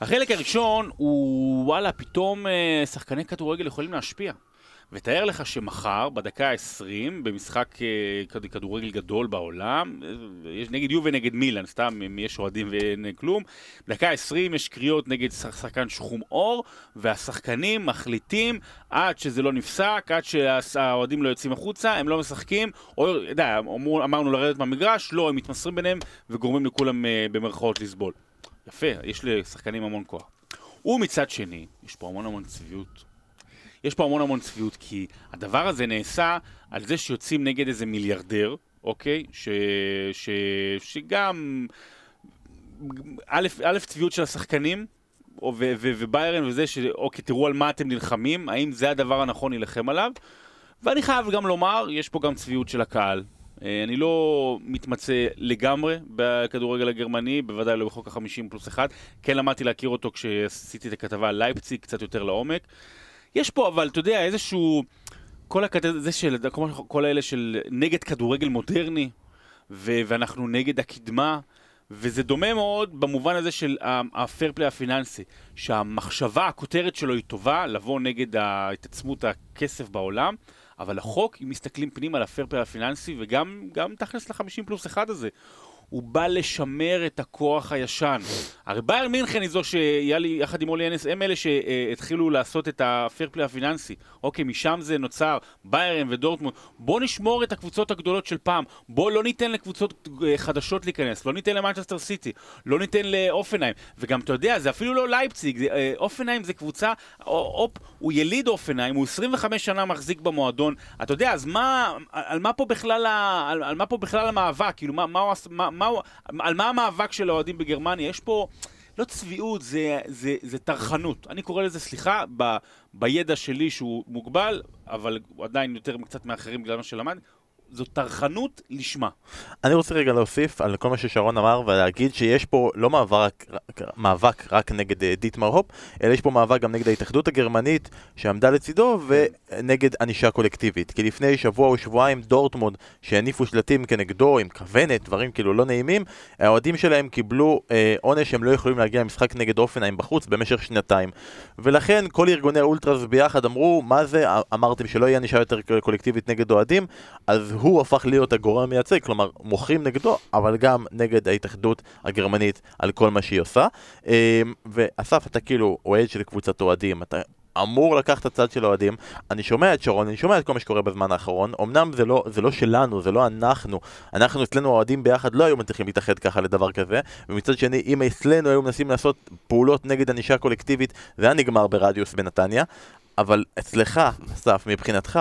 החלק הראשון הוא, וואלה, פתאום אה, שחקני כדורגל יכולים להשפיע. ותאר לך שמחר, בדקה ה-20, במשחק אה, כדורגל גדול בעולם, אה, יש נגד יובה נגד מילאן, סתם אם יש אוהדים ואין כלום, בדקה ה-20 יש קריאות נגד שחקן שחום עור, והשחקנים מחליטים עד שזה לא נפסק, עד שהאוהדים לא יוצאים החוצה, הם לא משחקים, או, יודע, אמר, אמרנו לרדת מהמגרש, לא, הם מתמסרים ביניהם וגורמים לכולם אה, במרכאות לסבול. יפה, יש לשחקנים המון כוח. ומצד שני, יש פה המון המון צביעות. יש פה המון המון צביעות, כי הדבר הזה נעשה על זה שיוצאים נגד איזה מיליארדר, אוקיי? ש... ש... שגם... א', א', צביעות של השחקנים, ו- ו- וביירן וזה, שאוקיי, תראו על מה אתם נלחמים, האם זה הדבר הנכון להילחם עליו? ואני חייב גם לומר, יש פה גם צביעות של הקהל. אה, אני לא מתמצא לגמרי בכדורגל הגרמני, בוודאי לא בחוק החמישים פלוס אחד. כן למדתי להכיר אותו כשעשיתי את הכתבה על לייפציג, קצת יותר לעומק. יש פה אבל, אתה יודע, איזשהו... כל הכתב... זה של... כל האלה של נגד כדורגל מודרני, ו... ואנחנו נגד הקדמה. וזה דומה מאוד במובן הזה של הפייר פליי הפיננסי, שהמחשבה, הכותרת שלו היא טובה, לבוא נגד התעצמות הכסף בעולם, אבל החוק, אם מסתכלים פנימה על הפייר פליי הפיננסי, וגם תכלס ל-50 פלוס 1 הזה, הוא בא לשמר את הכוח הישן. הרי ביירן מינכן היא זו שהיה לי יחד עם אולי אנס, הם אלה שהתחילו לעשות את הפייר פליי הפיננסי. אוקיי, משם זה נוצר, ביירן ודורטמונד. בוא נשמור את הקבוצות הגדולות של פעם. בוא לא ניתן לקבוצות אה, חדשות להיכנס, לא ניתן למנצ'סטר סיטי, לא ניתן לאופנהיים. וגם, אתה יודע, זה אפילו לא לייפציג, אה, אופנהיים זה קבוצה, אופ, הוא יליד אופנהיים, הוא 25 שנה מחזיק במועדון. אתה יודע, אז מה, על מה פה בכלל, על, על מה פה בכלל המאבק? כאילו, מה, מה, מה, מה, על מה המאבק של האוהדים בגרמניה? יש פה... לא צביעות, זה, זה, זה טרחנות. אני קורא לזה, סליחה, ב, בידע שלי שהוא מוגבל, אבל עדיין יותר קצת מאחרים בגלל מה שלמד, זו טרחנות לשמה. אני רוצה רגע להוסיף על כל מה ששרון אמר ולהגיד שיש פה לא מאבק, מאבק רק נגד אה, דיטמר הופ, אלא יש פה מאבק גם נגד ההתאחדות הגרמנית שעמדה לצידו ונגד ענישה קולקטיבית. כי לפני שבוע או שבועיים דורטמונד שהניפו שלטים כנגדו עם כוונת, דברים כאילו לא נעימים, האוהדים שלהם קיבלו אה, עונש שהם לא יכולים להגיע למשחק נגד אופנהיים בחוץ במשך שנתיים. ולכן כל ארגוני האולטרס ביחד אמרו, מה זה, אמרתם שלא יהיה ענישה יותר קולקטיבית נגד אוהדים, אז הוא הפך להיות הגורם המייצג, כלומר מוחים נגדו, אבל גם נגד ההתאחדות הגרמנית על כל מה שהיא עושה. אמ, ואסף, אתה כאילו אוהד של קבוצת אוהדים, אתה אמור לקחת את הצד של האוהדים. אני שומע את שרון, אני שומע את כל מה שקורה בזמן האחרון. אמנם זה לא, זה לא שלנו, זה לא אנחנו. אנחנו אצלנו האוהדים ביחד לא היו מצליחים להתאחד ככה לדבר כזה. ומצד שני, אם אצלנו היו מנסים לעשות פעולות נגד ענישה קולקטיבית, זה היה נגמר ברדיוס בנתניה. אבל אצלך, אסף, מבחינתך,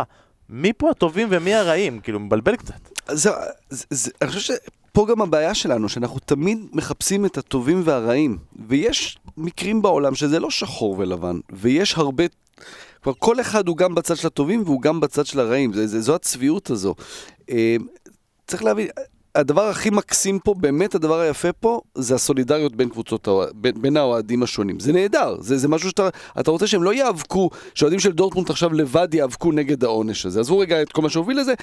מי פה הטובים ומי הרעים? כאילו, מבלבל קצת. זה, זה, זה, אני חושב שפה גם הבעיה שלנו, שאנחנו תמיד מחפשים את הטובים והרעים. ויש מקרים בעולם שזה לא שחור ולבן, ויש הרבה... כבר כל אחד הוא גם בצד של הטובים והוא גם בצד של הרעים, זה, זה, זו הצביעות הזו. אה, צריך להבין, הדבר הכי מקסים פה, באמת הדבר היפה פה, זה הסולידריות בין קבוצות, בין, בין האוהדים השונים. זה נהדר, זה, זה משהו שאתה אתה רוצה שהם לא יאבקו, שאוהדים של דורטמונד עכשיו לבד יאבקו נגד העונש הזה. עזבו רגע את כל מה שהוביל לזה,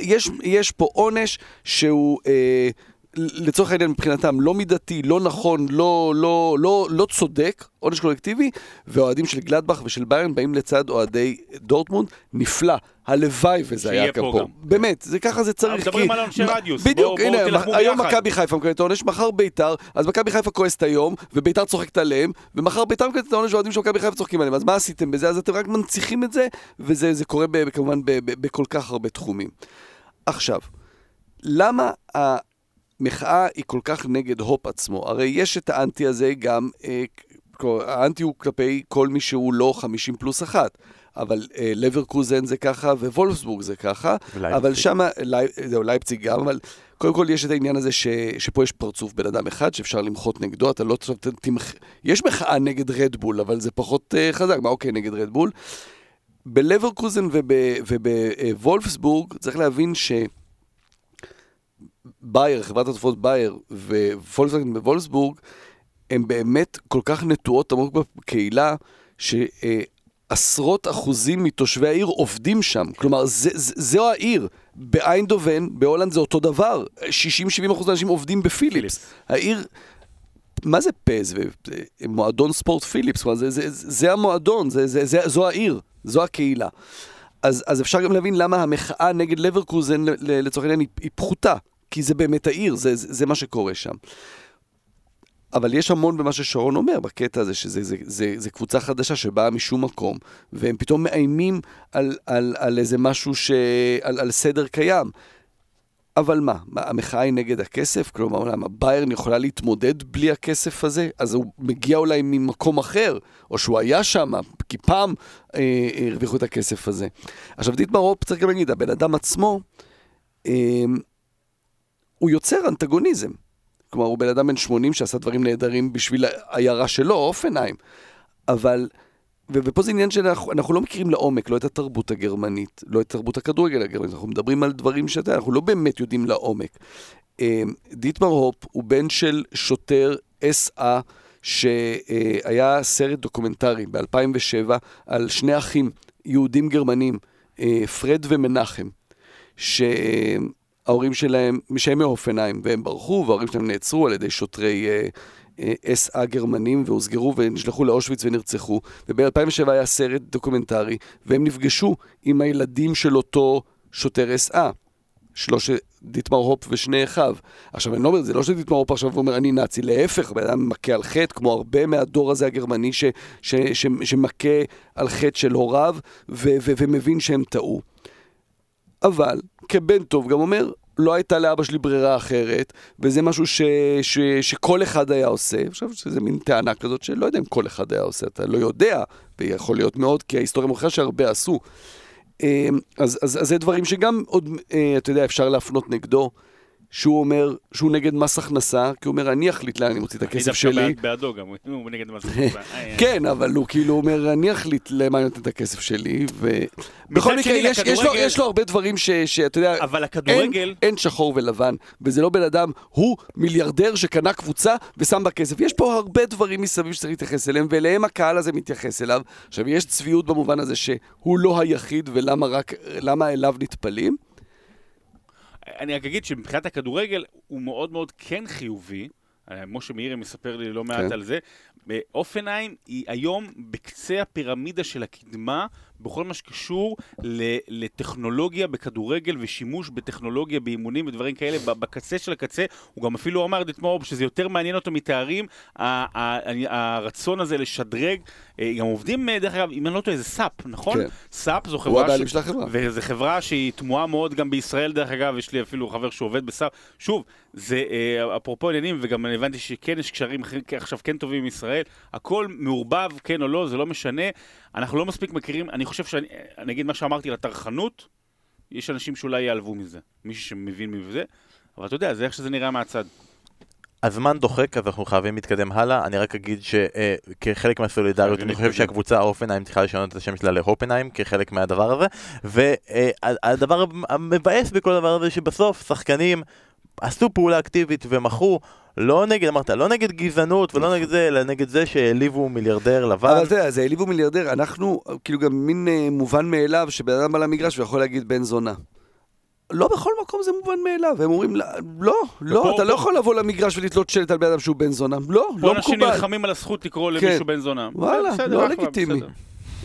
יש, יש פה עונש שהוא... אה, לצורך העניין מבחינתם לא מידתי, לא נכון, לא, לא, לא, לא צודק, עונש קולקטיבי, והאוהדים של גלדבך ושל ביירן באים לצד אוהדי דורטמונד, נפלא. הלוואי וזה היה פה. באמת, זה ככה זה צריך. מדברים על עונשי רדיוס, בדיוק, הנה, היום מכבי חיפה מקבלת עונש, מחר ביתר, אז מכבי חיפה כועסת היום, וביתר צוחקת עליהם, ומחר ביתר מקבלת את העונש, ואוהדים של מכבי חיפה צוחקים עליהם. אז מה עשיתם בזה? אז אתם רק מנציחים את זה, וזה קורה כמובן בכל כך הרבה תחומים. עכשיו, למה המחאה היא כל כך נגד הופ עצמו? הרי יש את האנטי הזה גם, אה, האנטי הוא כלפי כל מי שהוא לא 50 פלוס אחת. אבל אה, לברקוזן זה ככה, ווולפסבורג זה ככה, ולייפציג. אבל שם, לי, זהו, לייפציג גם, אבל קודם כל יש את העניין הזה ש, שפה יש פרצוף בן אדם אחד שאפשר למחות נגדו, אתה לא תמח... יש מחאה נגד רדבול, אבל זה פחות אה, חזק, מה אוקיי נגד רדבול? בלברקוזן ובוולפסבורג צריך להבין ש... בייר, חברת התרופות בייר ופולקסווגן בוולפסבורג, הן באמת כל כך נטועות עמוק בקהילה, ש... אה, עשרות אחוזים מתושבי העיר עובדים שם. כלומר, זה, זה, זו העיר. באיינדובן, בהולנד זה אותו דבר, 60-70 אחוז מהאנשים עובדים בפיליפס. פיליפס. העיר, מה זה פז? מועדון ספורט פיליפס, כלומר, זה, זה, זה, זה המועדון, זה, זה, זה, זו העיר, זו הקהילה. אז, אז אפשר גם להבין למה המחאה נגד לברקוזן, לצורך העניין, היא, היא פחותה, כי זה באמת העיר, זה, זה, זה מה שקורה שם. אבל יש המון במה ששרון אומר בקטע הזה, שזה זה, זה, זה קבוצה חדשה שבאה משום מקום, והם פתאום מאיימים על, על, על איזה משהו, ש... על, על סדר קיים. אבל מה, המחאה היא נגד הכסף? כלומר, למה ביירן יכולה להתמודד בלי הכסף הזה? אז הוא מגיע אולי ממקום אחר, או שהוא היה שם, כי פעם אה, הרוויחו את הכסף הזה. עכשיו, דיטמר הופ, צריך גם להגיד, הבן אדם עצמו, אה, הוא יוצר אנטגוניזם. כלומר, הוא בן אדם בן 80 שעשה דברים נהדרים בשביל העיירה שלו, אופנהיים. אבל, ו- ופה זה עניין שאנחנו אנחנו לא מכירים לעומק, לא את התרבות הגרמנית, לא את תרבות הכדורגל הגרמנית, אנחנו מדברים על דברים שאתה אנחנו לא באמת יודעים לעומק. אה, דיטמר הופ הוא בן של שוטר SA, שהיה סרט דוקומנטרי ב-2007 על שני אחים יהודים גרמנים, אה, פרד ומנחם, שההורים שלהם, שהם מהופנהיים, והם ברחו, וההורים שלהם נעצרו על ידי שוטרי אה, אה, SA גרמנים, והוסגרו ונשלחו לאושוויץ ונרצחו. וב-2007 היה סרט דוקומנטרי, והם נפגשו עם הילדים של אותו שוטר SA. שלושת, דיטמר הופ ושני אחיו. עכשיו, אני לא אומר, זה לא שדיטמר הופ עכשיו אומר, אני נאצי, להפך, בן אדם מכה על חטא, כמו הרבה מהדור הזה הגרמני ש, ש, ש, שמכה על חטא של הוריו, ו, ו, ומבין שהם טעו. אבל, כבן טוב, גם אומר, לא הייתה לאבא שלי ברירה אחרת, וזה משהו ש, ש, שכל אחד היה עושה. עכשיו, שזה מין טענה כזאת שלא יודע אם כל אחד היה עושה, אתה לא יודע, ויכול להיות מאוד, כי ההיסטוריה מוכיחה שהרבה עשו. אה, אז, אז, אז זה דברים שגם עוד, אה, אתה יודע, אפשר להפנות נגדו, שהוא אומר שהוא נגד מס הכנסה, כי הוא אומר, אני אחליט לאן אני מוציא את אני הכסף דווקא שלי. בעד- בעדו גם, הוא נגד מה זה. כן, אבל הוא כאילו אומר, אני אחליט למה אני נותן את הכסף שלי, ובכל מקרה, יש, לו, הרבה דברים שאתה יודע, אבל הכדורגל, אין שחור ולבן, וזה לא בן אדם, הוא מיליארדר שקנה קבוצה ושם בה כסף. יש פה הרבה דברים מסביב שצריך להתייחס אליהם, ואליהם הקהל הזה מתייחס אליו. עכשיו, יש צביעות במובן הזה שהוא לא היחיד, ולמה אליו נטפלים? אני רק אגיד שמבחינת הכדורגל הוא מאוד מאוד כן חיובי. אה, משה מאירי מספר לי לא מעט כן. על זה. אה, אופנהיים היא היום בקצה הפירמידה של הקדמה בכל מה שקשור לטכנולוגיה בכדורגל ושימוש בטכנולוגיה באימונים ודברים כאלה. בקצה של הקצה, הוא גם אפילו אמר אתמול שזה יותר מעניין אותו מתארים, הרצון הזה לשדרג. אה, גם עובדים, אה, דרך אגב, אם אני לא טועה, זה סאפ, נכון? כן. סאפ זו הוא חברה... הבעלים של החברה. וזו חברה שהיא תמוהה מאוד גם בישראל, דרך אגב, יש לי אפילו חבר שעובד בסאפ. שוב, זה אה, אפרופו עניינים, וגם אני הבנתי שכן יש קשרים עכשיו כן טובים עם ישראל. הכל מעורבב, כן או לא, זה לא משנה. אנחנו לא מספיק מכירים, אני חושב שאני אני אגיד מה שאמרתי על הטרחנות, יש אנשים שאולי ייעלבו מזה. מישהו שמבין מזה, אבל אתה יודע, זה איך שזה נראה מהצד. הזמן דוחק, אז אנחנו חייבים להתקדם הלאה. אני רק אגיד שכחלק מהסולידריות, חייבים אני חושב. שהקבוצה אופנהיים צריכה לשנות את השם שלה להופנהיים, כחלק מהדבר הזה. והדבר המבאס בכל הדבר הזה, שבסוף שחקנים עשו פעולה אקטיבית ומכרו. לא נגד, אמרת, לא נגד גזענות ולא נגד זה, אלא נגד זה שהעליבו מיליארדר לבן. אבל אתה יודע, זה העליבו מיליארדר, אנחנו, כאילו גם מין אה, מובן מאליו שבן אדם בא למגרש ויכול להגיד בן זונה. לא בכל מקום זה מובן מאליו, הם אומרים, לא, לא, לא, ופה- אתה לא פה- יכול לבוא למגרש ולתלות שלט על בן אדם שהוא בן זונה, לא, פה לא אנשים מקובל. נלחמים על הזכות לקרוא כן. למישהו בן זונה. וואלה, בסדר, לא לגיטימי.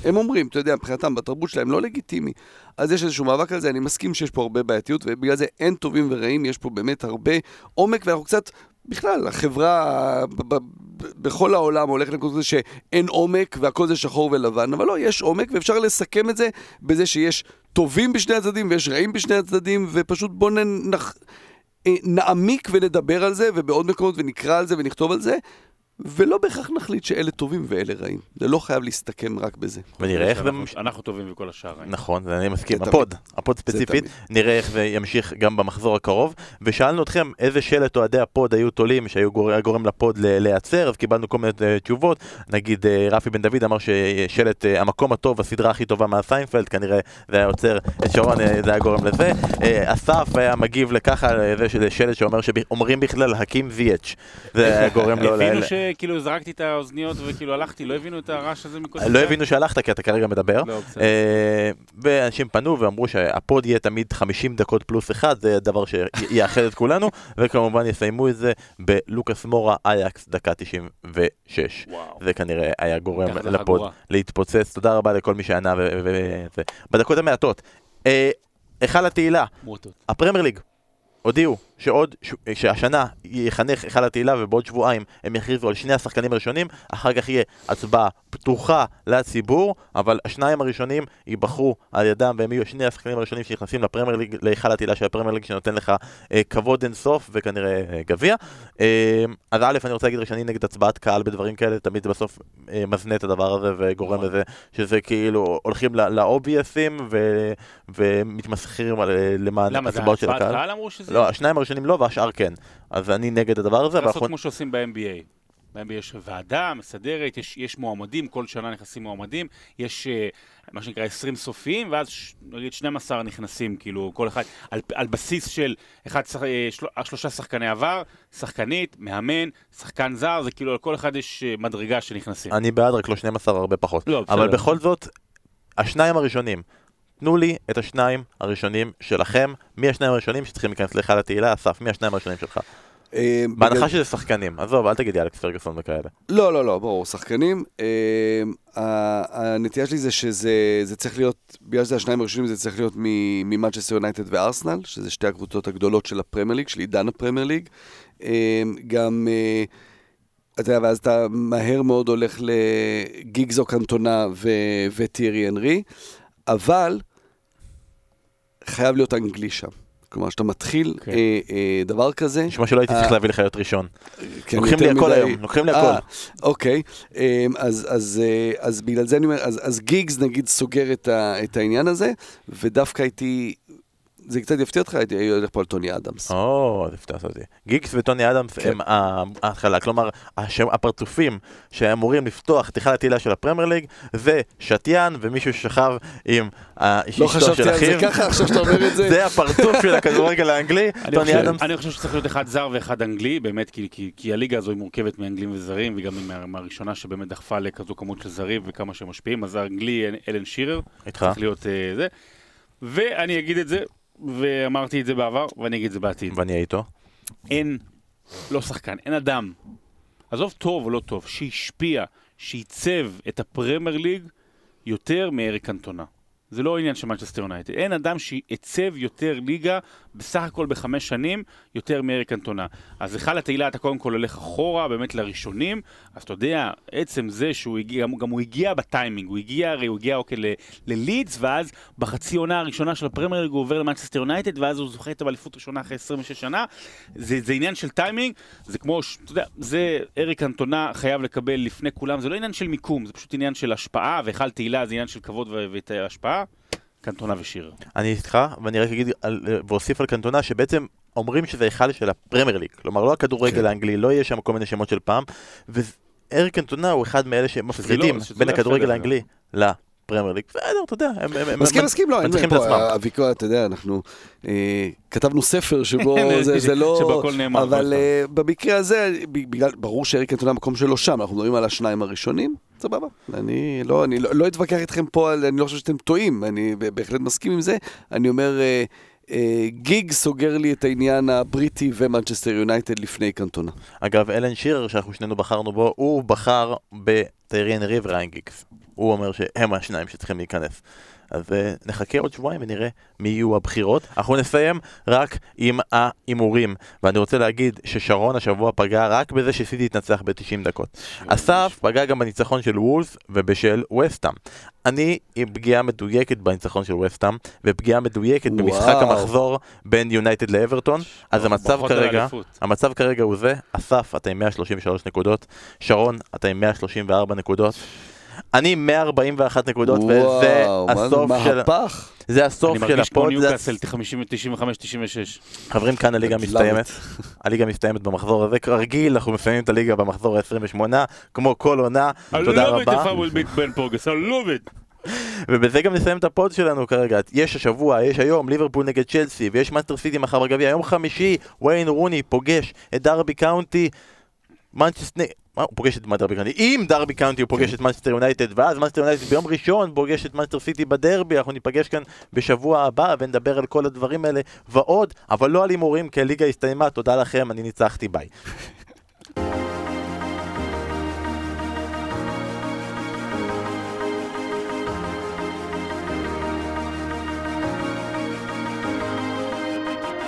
הם אומרים, אתה יודע, מבחינתם, בתרבות שלהם לא לגיטימי. אז יש איזשהו מאבק על זה, אני מסכים שיש פה הרבה בעייתיות, ובגלל זה אין טובים ורעים, יש פה באמת הרבה עומק, ואנחנו קצת, בכלל, החברה ב- ב- בכל העולם הולכת לנקודה זה שאין עומק והכל זה שחור ולבן, אבל לא, יש עומק, ואפשר לסכם את זה בזה שיש טובים בשני הצדדים ויש רעים בשני הצדדים, ופשוט בואו נח... אה, נעמיק ונדבר על זה, ובעוד מקומות ונקרא על זה ונכתוב על זה, ולא בהכרח נחליט שאלה טובים ואלה רעים. זה לא חייב להסתכם רק בזה. ונראה איך. אנחנו- טובים וכל השאר. רעים. נכון, זה אני מסכים. ה pod, ה pod ספציפית. נראה איך זה ימשיך גם במחזור הקרוב. ושאלנו אתכם איזה שלט אוהדי ה pod היו תולים שהיו גור- גורם ל pod ל- להיעצר, אז קיבלנו כל מיני אה, תשובות. נגיד אה, רפי בן דוד אמר ששלט אה, המקום הטוב, הסדרה הכי טובה מהסיינפלד, כנראה זה היה עוצר את שרון, זה היה גורם לזה. אסף היה מגיב לככה, זה שלט שאומר שאומרים בכלל הקים זייץ'. זה היה גורם לו... שכאילו זרקתי את האוזניות וכאילו הלכתי, לא הבינו את הרעש הזה מקודם? לא הבינו שהלכת כי אתה כרגע מדבר. לא, בסדר. אה, ואנשים פנו ואמרו שהפוד יהיה תמיד 50 דקות פלוס אחד, זה דבר שיאחד את כולנו, וכמובן יסיימו את זה בלוקאס מורה, אייקס, דקה 96. וואו. זה כנראה היה גורם לפוד. להתפוצץ. תודה רבה לכל מי שענה בדקות המעטות. אה, היכל התהילה. הפרמייר ליג הודיעו שעוד, ש- שהשנה יחנך היכל התהילה ובעוד שבועיים הם יכריזו על שני השחקנים הראשונים, אחר כך יהיה הצבעה פתוחה לציבור, אבל השניים הראשונים ייבחרו על ידם והם יהיו שני השחקנים הראשונים שנכנסים לפרמייר ליג, להיכל התהילה של הפרמייר ליג שנותן לך אה, כבוד אינסוף וכנראה אה, גביע. אה, אז א', אני רוצה להגיד שאני נגד הצבעת קהל בדברים כאלה, תמיד זה בסוף אה, מזנה את הדבר הזה וגורם נכון. לזה שזה כאילו הולכים לאובייסים ומתמסחרים אה, למען למה זה הצבעות של הצבעת הקהל. קהל אמרו שזה? לא, השניים הראשונים לא והשאר כן. אז אני נגד הדבר הזה, לעשות ואנחנו... כמו שעושים ב-NBA. ב-NBA יש ועדה מסדרת, יש, יש מועמדים, כל שנה נכנסים מועמדים, יש אה, מה שנקרא 20 סופיים, ואז נגיד 12 נכנסים, כאילו כל אחד, על, על בסיס של אחד, אה, של, שלושה שחקני עבר, שחקנית, מאמן, שחקן זר, זה כאילו על כל אחד יש אה, מדרגה שנכנסים. אני בעד, רק לא 12 הרבה פחות. לא, אבל בסדר. בכל זאת, השניים הראשונים. תנו לי את השניים הראשונים שלכם. מי השניים הראשונים שצריכים להיכנס להיכל התהילה? אסף, מי השניים הראשונים שלך? אה, בהנחה שזה שחקנים. עזוב, אל תגיד לי אלכס פרגוסון וכאלה. לא, לא, לא, ברור, שחקנים. אה, הנטייה שלי זה שזה זה צריך להיות, בגלל שזה השניים הראשונים, זה צריך להיות ממנצ'סטר יונייטד וארסנל, שזה שתי הקבוצות הגדולות של הפרמייר ליג, של עידן הפרמייר ליג. אה, גם, אתה יודע, ואז אתה מהר מאוד הולך לגיגזו קנטונה ו- וטיירי אנרי, אבל חייב להיות אנגלי שם. כלומר, כשאתה מתחיל כן. אה, אה, דבר כזה... נשמע שלא הייתי צריך אה, להביא לך להיות ראשון. כן, לוקחים לי הכל מדי- היום, לוקחים לי אה, הכל. אוקיי, אמ, אז, אז, אה, אז בגלל זה אני אומר, אז, אז גיגס נגיד סוגר את, ה, את העניין הזה, ודווקא הייתי, זה קצת יפתיע אותך, הייתי הולך פה על טוני אדמס. או, אז הפתעת אותי. גיקס וטוני אדמס כן. הם ההתחלה, כלומר, הפרצופים שאמורים לפתוח את היכל התהילה של הפרמייר ליג זה שתיין ומישהו ששכב עם לא אשתו חשבתי של על זה אחיו. ככה, עכשיו שאתה אומר את זה. זה הפרצוף של הכדורגל האנגלי, טוני אדמס. אני חושב שצריך להיות אחד זר ואחד אנגלי, באמת, כי, כי, כי הליגה הזו היא מורכבת מאנגלים וזרים, וגם מהראשונה שבאמת דחפה לכזו כמות של זרים וכמה שהם משפיעים, אז האנגלי, אלן שירר. צריך להיות אה, זה. ואני אגיד את זה, ואמרתי את זה בעבר, ואני אגיד את זה בעתיד. ואני אהיה איתו. אין, לא שחקן, אין אדם, עזוב טוב או לא טוב, שהשפיע, שעיצב את הפרמייר ליג יותר מאריק קנטונה. זה לא עניין של מנצ'סטר יונייטד. אין אדם שעיצב יותר ליגה בסך הכל בחמש שנים יותר מאריק קנטונה. אז היכל התהילה אתה קודם כל הולך אחורה, באמת לראשונים, אז אתה יודע, עצם זה שהוא הגיע, גם, הוא הגיע בטיימינג, הוא הגיע, הרי הוא הגיע אוקיי ללידס, ואז בחצי עונה הראשונה של הפרמייר ליג הוא עובר למנצ'סטר יונייטד, ואז הוא זוכה את באליפות ראשונה אחרי 26 שנה. זה, זה עניין של טיימינג, זה כמו, אתה יודע, זה אריק קנטונה חייב לקבל לפני כולם, זה לא עניין של מיקום, זה פשוט עניין של השפעה, והיכל תהילה זה עניין של כבוד והשפעה. קנטונה ושירר. אני איתך, ואני רק אגיד על- ואוסיף על קנטונה שבעצם אומרים שזה היכל של הפרמייר ליג. כלומר, לא הכדורגל כן. האנגלי, לא יהיה שם כל מיני שמות של פעם. ואריק קנטונה הוא אחד מאלה שמפרידים שזה בין לא הכדורגל האנגלי לפרמייר ליג. בסדר, אתה יודע, הם- הם הם- מסכים, הם מסכים, לא, אין מנציחים את פה, עצמם. הוויכוח, אתה יודע, אנחנו אה, כתבנו ספר שבו זה, זה לא... שבו הכל נאמר, אבל נכון. אה, במקרה הזה, ברור שאריק קנטונה המקום שלו שם, אנחנו מדברים על השניים הראשונים, סבבה. אני לא, לא, לא אתווכח איתכם פה, אני לא חושב שאתם טועים, אני בהחלט מסכים עם זה. אני אומר, אה, אה, גיג סוגר לי את העניין הבריטי ומנצ'סטר יונייטד לפני קנטונה. אגב, אלן שירר, שאנחנו שנינו בחרנו בו, הוא בחר בטיירי אנרי גיקס. הוא אומר שהם השניים שצריכים להיכנס. אז uh, נחכה עוד שבועיים ונראה מי יהיו הבחירות. אנחנו נסיים רק עם ההימורים. ואני רוצה להגיד ששרון השבוע פגע רק בזה שסיטי התנצח ב-90 דקות. אסף פגע גם בניצחון של וולס ובשל וסטאם. אני עם פגיעה מדויקת בניצחון של וסטאם, ופגיעה מדויקת במשחק וואו. המחזור בין יונייטד לאברטון. אז המצב כרגע... המצב כרגע הוא זה, אסף, אתה עם 133 נקודות, שרון, אתה עם 134 נקודות, אני עם 141 נקודות, וזה וואו, מה זה הסוף של, מהפך? זה הסוף אני של מרגיש כמו ה pod, זה ניוקאסל, הס- 95-96. חברים כאן הליגה מסתיימת. הליגה מסתיימת במחזור הזה, כרגיל אנחנו מסיימים את הליגה במחזור ה-28, כמו כל עונה, תודה I love it if רבה, I will beat I love it. ובזה גם נסיים את ה pod שלנו כרגע, יש השבוע, יש היום ליברפול נגד צ'לסי, ויש מנצ'סטר סיטי מחר בגביע, יום חמישי, וויין רוני פוגש את דרבי קאונטי, מנצ'סטר, מה, הוא פוגש את דרבי קאונטי, אם דרבי קאונטי הוא פוגש את מנצ'סטר יונייטד, ואז מנצ'סטר יונייטד ביום ראשון פוגש את מנצ'סטר סיטי בדרבי, אנחנו ניפגש כאן בשבוע הבא ונדבר על כל הדברים האלה ועוד, אבל לא על הימורים, כי הליגה הסתיימה, תודה לכם, אני ניצחתי, ביי.